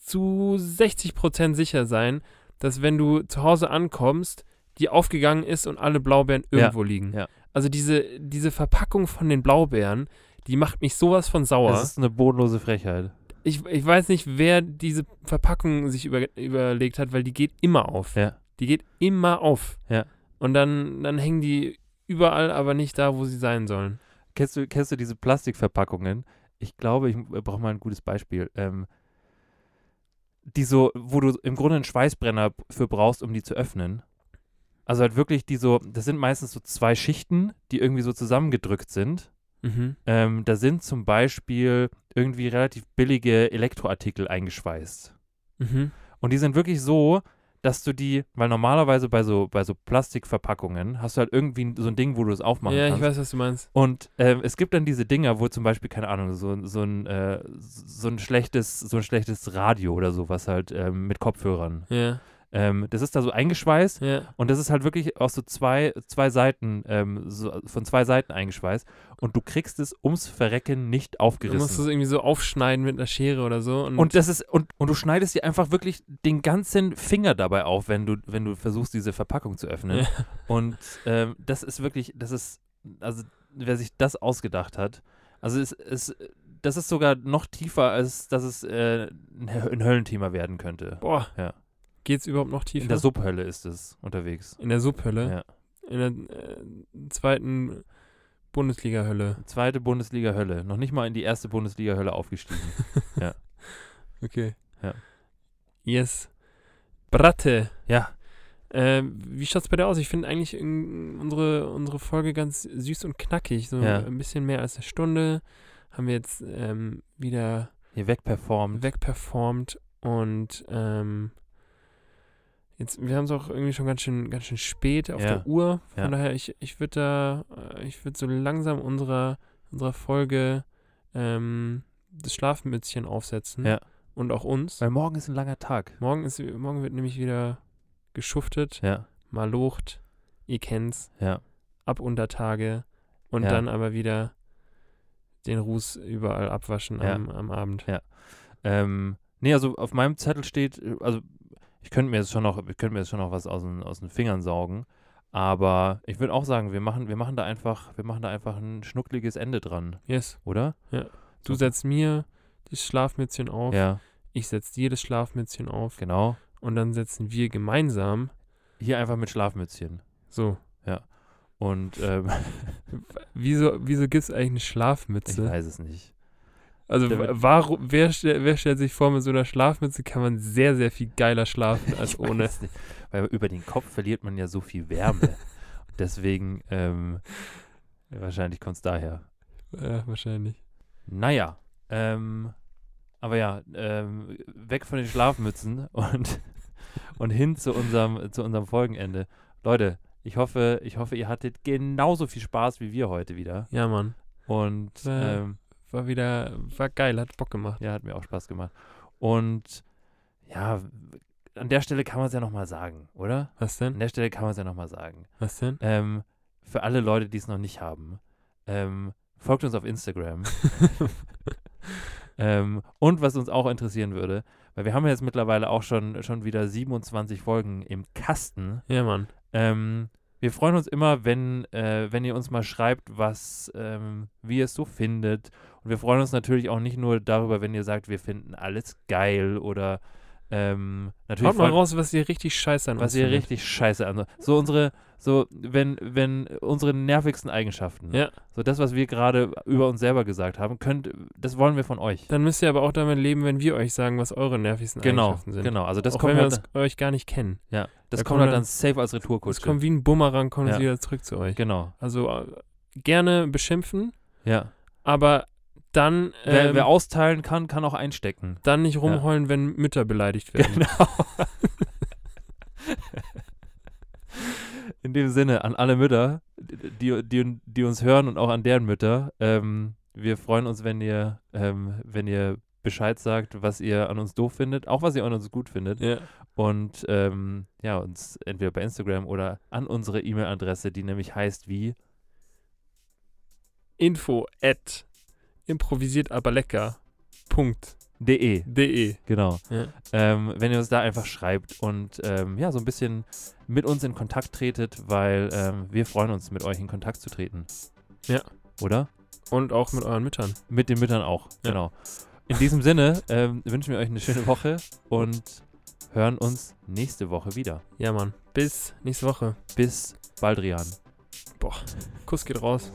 zu 60% sicher sein, dass wenn du zu Hause ankommst, die aufgegangen ist und alle Blaubeeren Ja, irgendwo liegen. ja. Also diese, diese Verpackung von den Blaubeeren, die macht mich sowas von sauer. das ist eine bodenlose Frechheit. Ich, ich weiß nicht, wer diese Verpackung sich über, überlegt hat, weil die geht immer auf. Ja. Die geht immer auf. Ja. Und dann, dann hängen die überall, aber nicht da, wo sie sein sollen. Kennst du, kennst du diese Plastikverpackungen? Ich glaube, ich brauche mal ein gutes Beispiel. Ähm, die so, wo du im Grunde einen Schweißbrenner für brauchst, um die zu öffnen. Also halt wirklich die so, das sind meistens so zwei Schichten, die irgendwie so zusammengedrückt sind. Mhm. Ähm, da sind zum Beispiel irgendwie relativ billige Elektroartikel eingeschweißt. Mhm. Und die sind wirklich so, dass du die, weil normalerweise bei so, bei so Plastikverpackungen hast du halt irgendwie so ein Ding, wo du es aufmachen Ja, ich kannst. weiß, was du meinst. Und ähm, es gibt dann diese Dinger, wo zum Beispiel, keine Ahnung, so, so, ein, äh, so, ein schlechtes, so ein schlechtes Radio oder sowas halt ähm, mit Kopfhörern. Ja, Ähm, das ist da so eingeschweißt ja. und das ist halt wirklich aus so zwei, zwei Seiten, ähm, so, von zwei Seiten eingeschweißt und du kriegst es ums Verrecken nicht Du musst aufgerissen. es irgendwie so aufschneiden mit einer Schere oder so. Und, Und das ist, und, und du schneidest dir einfach wirklich den ganzen Finger dabei auf, wenn du, wenn du versuchst, diese Verpackung zu öffnen. Ja. Und ähm, das ist wirklich, das ist, also wer sich das ausgedacht hat, also es, es, das ist sogar noch tiefer, als dass es äh, ein Höllenthema werden könnte. boah, Ja. Geht's überhaupt noch tiefer? In der Subhölle ist es unterwegs. In der Subhölle? Ja. In der äh, zweiten Bundesliga-Hölle. Zweite Bundesliga-Hölle. Noch nicht mal in die erste Bundesliga-Hölle aufgestiegen. Okay. Ja. Yes. Bratte. ja, Ähm, wie schaut's bei dir aus? Ich finde eigentlich unsere, unsere Folge ganz süß und knackig. So Ja. ein bisschen mehr als eine Stunde. Haben wir jetzt ähm, wieder hier wegperformt. wegperformt und ähm, jetzt, wir haben es auch irgendwie schon ganz schön, ganz schön spät auf Ja. der Uhr. Von Ja. daher, ich, ich würde da, äh, ich würde so langsam unserer, unserer Folge ähm, das Schlafmützchen aufsetzen. Ja. Und auch uns. Weil morgen ist ein langer Tag. Morgen, ist, morgen wird nämlich wieder geschuftet, Ja, mal locht, ihr kennt's, ja. ab Untertage und Ja. dann aber wieder den Ruß überall abwaschen Ja. am, am Abend. Ähm, nee, also auf meinem Zettel steht, äh, also ich könnte mir jetzt schon noch, ich könnte mir jetzt schon noch was aus den, aus den Fingern saugen. Aber ich würde auch sagen, wir machen, wir machen da einfach, wir machen da einfach ein schnuckliges Ende dran, Yes. oder? Du So. setzt mir das Schlafmützchen auf, Ja, ich setze dir das Schlafmützchen auf genau. und dann setzen wir gemeinsam Hier einfach mit Schlafmützchen. so. Und ähm, Wieso, wieso gibt es eigentlich eine ich Schlafmütze? weiß es nicht. Also warum, wer, wer stellt sich vor, mit so einer Schlafmütze kann man sehr, sehr viel geiler schlafen als ohne. Weil über den Kopf verliert man ja so viel Wärme. Deswegen, ähm, wahrscheinlich kommt es daher. Ja, wahrscheinlich. Naja, ähm, aber ja, ähm, weg von den Schlafmützen und, und hin zu unserem, zu unserem Folgenende. Leute, ich hoffe, ich hoffe, ihr hattet genauso viel Spaß wie wir heute wieder. Ja, Mann. Und Äh, ähm, War wieder, war geil, hat Bock gemacht. ja, hat mir auch Spaß gemacht. Und ja, an der Stelle kann man es ja nochmal sagen, oder? Was An denn? der Stelle kann man es ja nochmal sagen. Was denn? Ähm, für alle Leute, die es noch nicht haben, ähm, folgt uns auf Instagram. ähm, und was uns auch interessieren würde, weil wir haben jetzt mittlerweile auch schon, schon wieder 27 Folgen im Kasten. Ja, Mann. Ähm, wir freuen uns immer, wenn, äh, wenn ihr uns mal schreibt, was, ähm, wie ihr es so findet. Und wir freuen uns natürlich auch nicht nur darüber, wenn ihr sagt, wir finden alles geil oder ähm, natürlich Haut mal raus, was ihr richtig scheiße an was ihr findet. richtig scheiße an. So unsere, so, wenn, wenn unsere nervigsten Eigenschaften, Ja. so das, was wir gerade über uns selber gesagt haben, könnt, das wollen wir von euch. Dann müsst ihr aber auch damit leben, wenn wir euch sagen, was eure nervigsten Genau, Eigenschaften sind. genau. Also das auch kommt wenn wir halt, uns, euch gar nicht kennen. ja, das da kommt halt dann- dann safe als Es Retourkutsche. kommt wie ein Bumerang, kommt es Ja. wieder zurück zu euch. Genau, Also äh, gerne beschimpfen, ja. aber dann, Wer, ähm, wer austeilen kann, kann auch einstecken. dann nicht rumheulen, wenn Mütter beleidigt werden. Genau. In dem Sinne, an alle Mütter, die, die, die uns hören und auch an deren Mütter, ähm, wir freuen uns, wenn ihr, ähm, wenn ihr Bescheid sagt, was ihr an uns doof findet, auch was ihr an uns gut findet. Ja. Und ähm, ja, uns entweder bei Instagram oder an unsere E-Mail-Adresse, die nämlich heißt wie Info at improvisiert aber lecker. Punkt. de. De. Genau. Ja. Ähm, wenn ihr uns da einfach schreibt und ähm, ja, so ein bisschen mit uns in Kontakt tretet, weil ähm, wir freuen uns, mit euch in Kontakt zu treten. Ja. Oder? Und auch mit euren Müttern. Mit den Müttern auch. Ja. Genau. In diesem Sinne ähm, wünschen wir euch eine schöne Woche und hören uns nächste Woche wieder. Ja, Mann. Bis nächste Woche. Bis bald, Rian. Kuss geht raus.